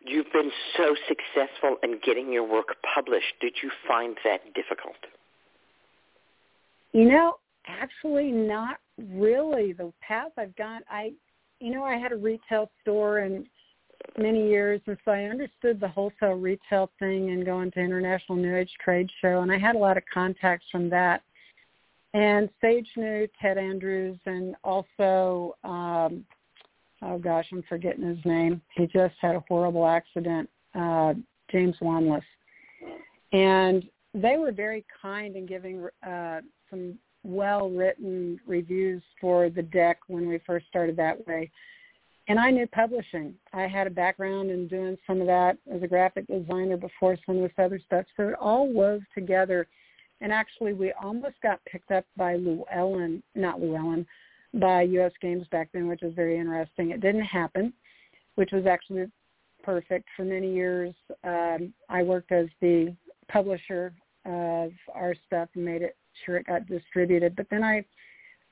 You've been so successful in getting your work published. Did you find that difficult? You know, actually not really. The path I've gone, I, you know, I had a retail store and many years, and so I understood the wholesale retail thing and going to International New Age Trade Show, and I had a lot of contacts from that. And Sage knew Ted Andrews, and also, um, oh gosh, I'm forgetting his name. He just had a horrible accident. Uh, James Wanless, and they were very kind in giving uh, some well-written reviews for the deck when we first started that way. And I knew publishing. I had a background in doing some of that as a graphic designer before some of this other stuff. So it all wove together. And actually, we almost got picked up by Llewellyn, not Llewellyn, by U.S. Games back then, which was very interesting. It didn't happen, which was actually perfect. For many years, um, I worked as the publisher of our stuff and made it sure it got distributed. But then I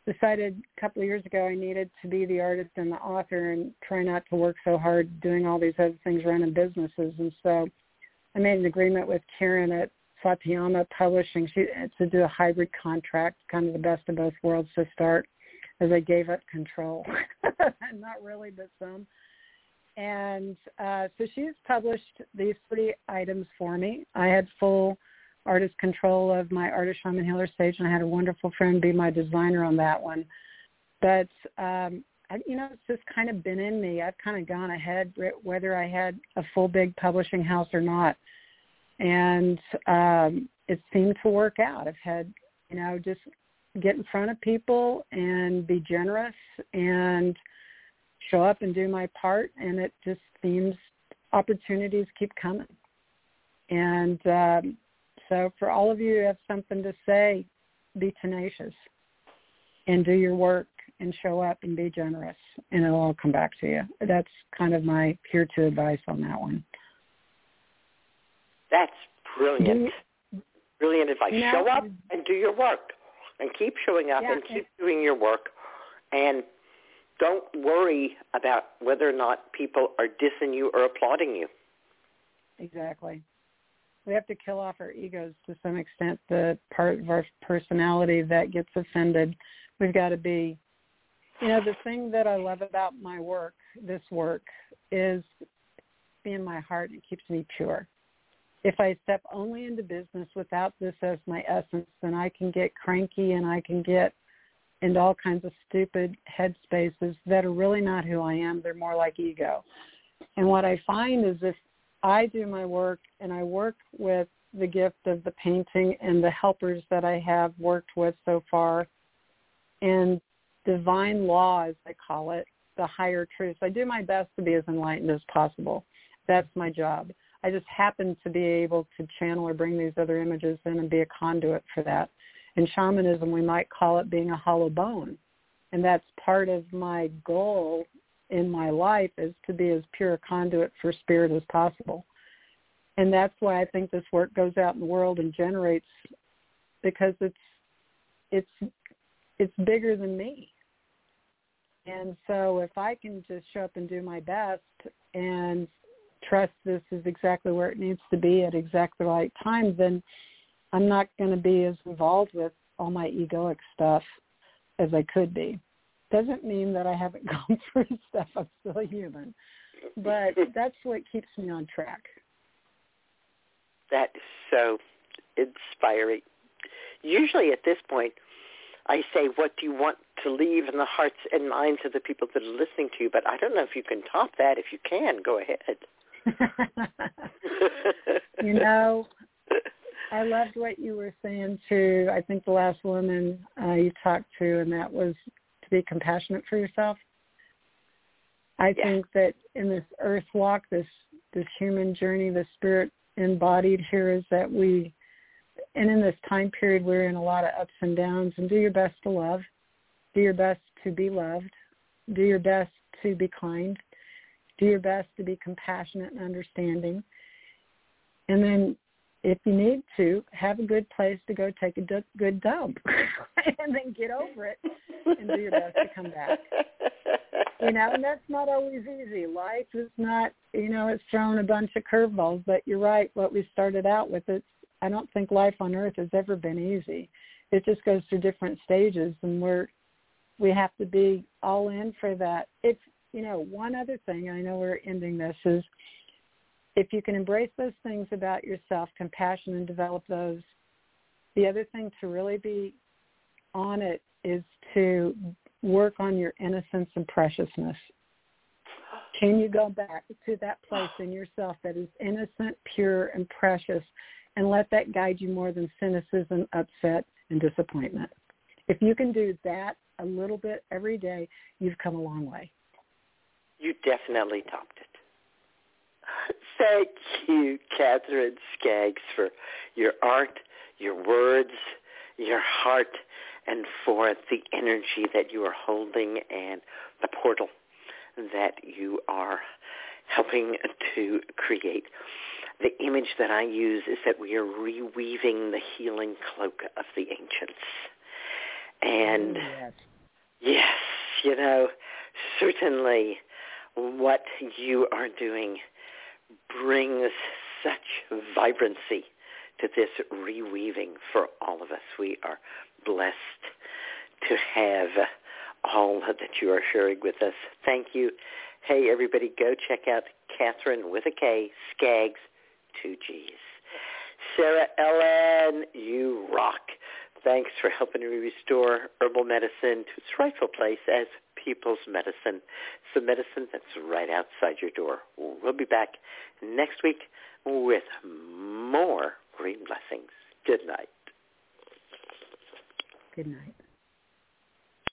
decided a couple of years ago I needed to be the artist and the author and try not to work so hard doing all these other things running businesses. And so I made an agreement with Karen at Satiama Publishing she, to do a hybrid contract, kind of the best of both worlds to start as I gave up control. not really, but some. And uh, so she's published these three items for me. I had full artist control of my artist shaman healer sage, and I had a wonderful friend be my designer on that one. But um, I, you know, it's just kind of been in me. I've kind of gone ahead whether I had a full big publishing house or not, and um, it seemed to work out. I've had, you know, just get in front of people and be generous and show up and do my part, and it just seems opportunities keep coming. And um, so for all of you who have something to say, be tenacious and do your work and show up and be generous and it'll all come back to you. That's kind of my peer to advice on that one. That's brilliant. You, brilliant advice. Know, show up and do your work and keep showing up Yeah, and keep doing your work and don't worry about whether or not people are dissing you or applauding you. Exactly. We have to kill off our egos to some extent, the part of our personality that gets offended. We've got to be, you know, the thing that I love about my work, this work, is being my heart. It keeps me pure. If I step only into business without this as my essence, then I can get cranky and I can get into all kinds of stupid headspaces that are really not who I am. They're more like ego. And what I find is if I do my work and I work with the gift of the painting and the helpers that I have worked with so far and divine law, as I call it, the higher truths. I do my best to be as enlightened as possible. That's my job. I just happen to be able to channel or bring these other images in and be a conduit for that. In shamanism, we might call it being a hollow bone. And that's part of my goal in my life is to be as pure a conduit for spirit as possible. And that's why I think this work goes out in the world and generates because it's it's it's bigger than me. And so if I can just show up and do my best and trust this is exactly where it needs to be at exactly the right time, then I'm not going to be as involved with all my egoic stuff as I could be. Doesn't mean that I haven't gone through stuff. I'm still human. But that's what keeps me on track. That is so inspiring. Usually at this point, I say, what do you want to leave in the hearts and minds of the people that are listening to you? But I don't know if you can top that. If you can, go ahead. you know, I loved what you were saying to, I think the last woman uh, you talked to, and that was to be compassionate for yourself. I Yeah. think that in this earth walk, this this human journey, the spirit embodied here is that we, and in this time period, we're in a lot of ups and downs. And do your best to love, do your best to be loved, do your best to be kind, do your best to be compassionate and understanding, and then if you need to, have a good place to go take a d- good dump, and then get over it and do your best to come back. You know, and that's not always easy. Life is not, you know, it's thrown a bunch of curveballs. But you're right. What we started out with, it's. I don't think life on Earth has ever been easy. It just goes through different stages, and we're we have to be all in for that. If you know, one other thing, I know we're ending this is if you can embrace those things about yourself, compassion, and develop those, the other thing to really be on it is to work on your innocence and preciousness. Can you go back to that place in yourself that is innocent, pure, and precious and let that guide you more than cynicism, upset, and disappointment? If you can do that a little bit every day, you've come a long way. You definitely topped it. Thank you, Katherine Skaggs, for your art, your words, your heart, and for the energy that you are holding and the portal that you are helping to create. The image that I use is that we are reweaving the healing cloak of the ancients. And oh, yes. yes, you know, certainly what you are doing brings such vibrancy to this reweaving for all of us. We are blessed to have all that you are sharing with us. Thank you. Hey, everybody, go check out Katherine with a K, Skaggs, two G's. Sarah Ellen, you rock. Thanks for helping me restore herbal medicine to its rightful place as people's medicine. It's the medicine that's right outside your door. We'll be back next week with more green blessings. Good night. Good night.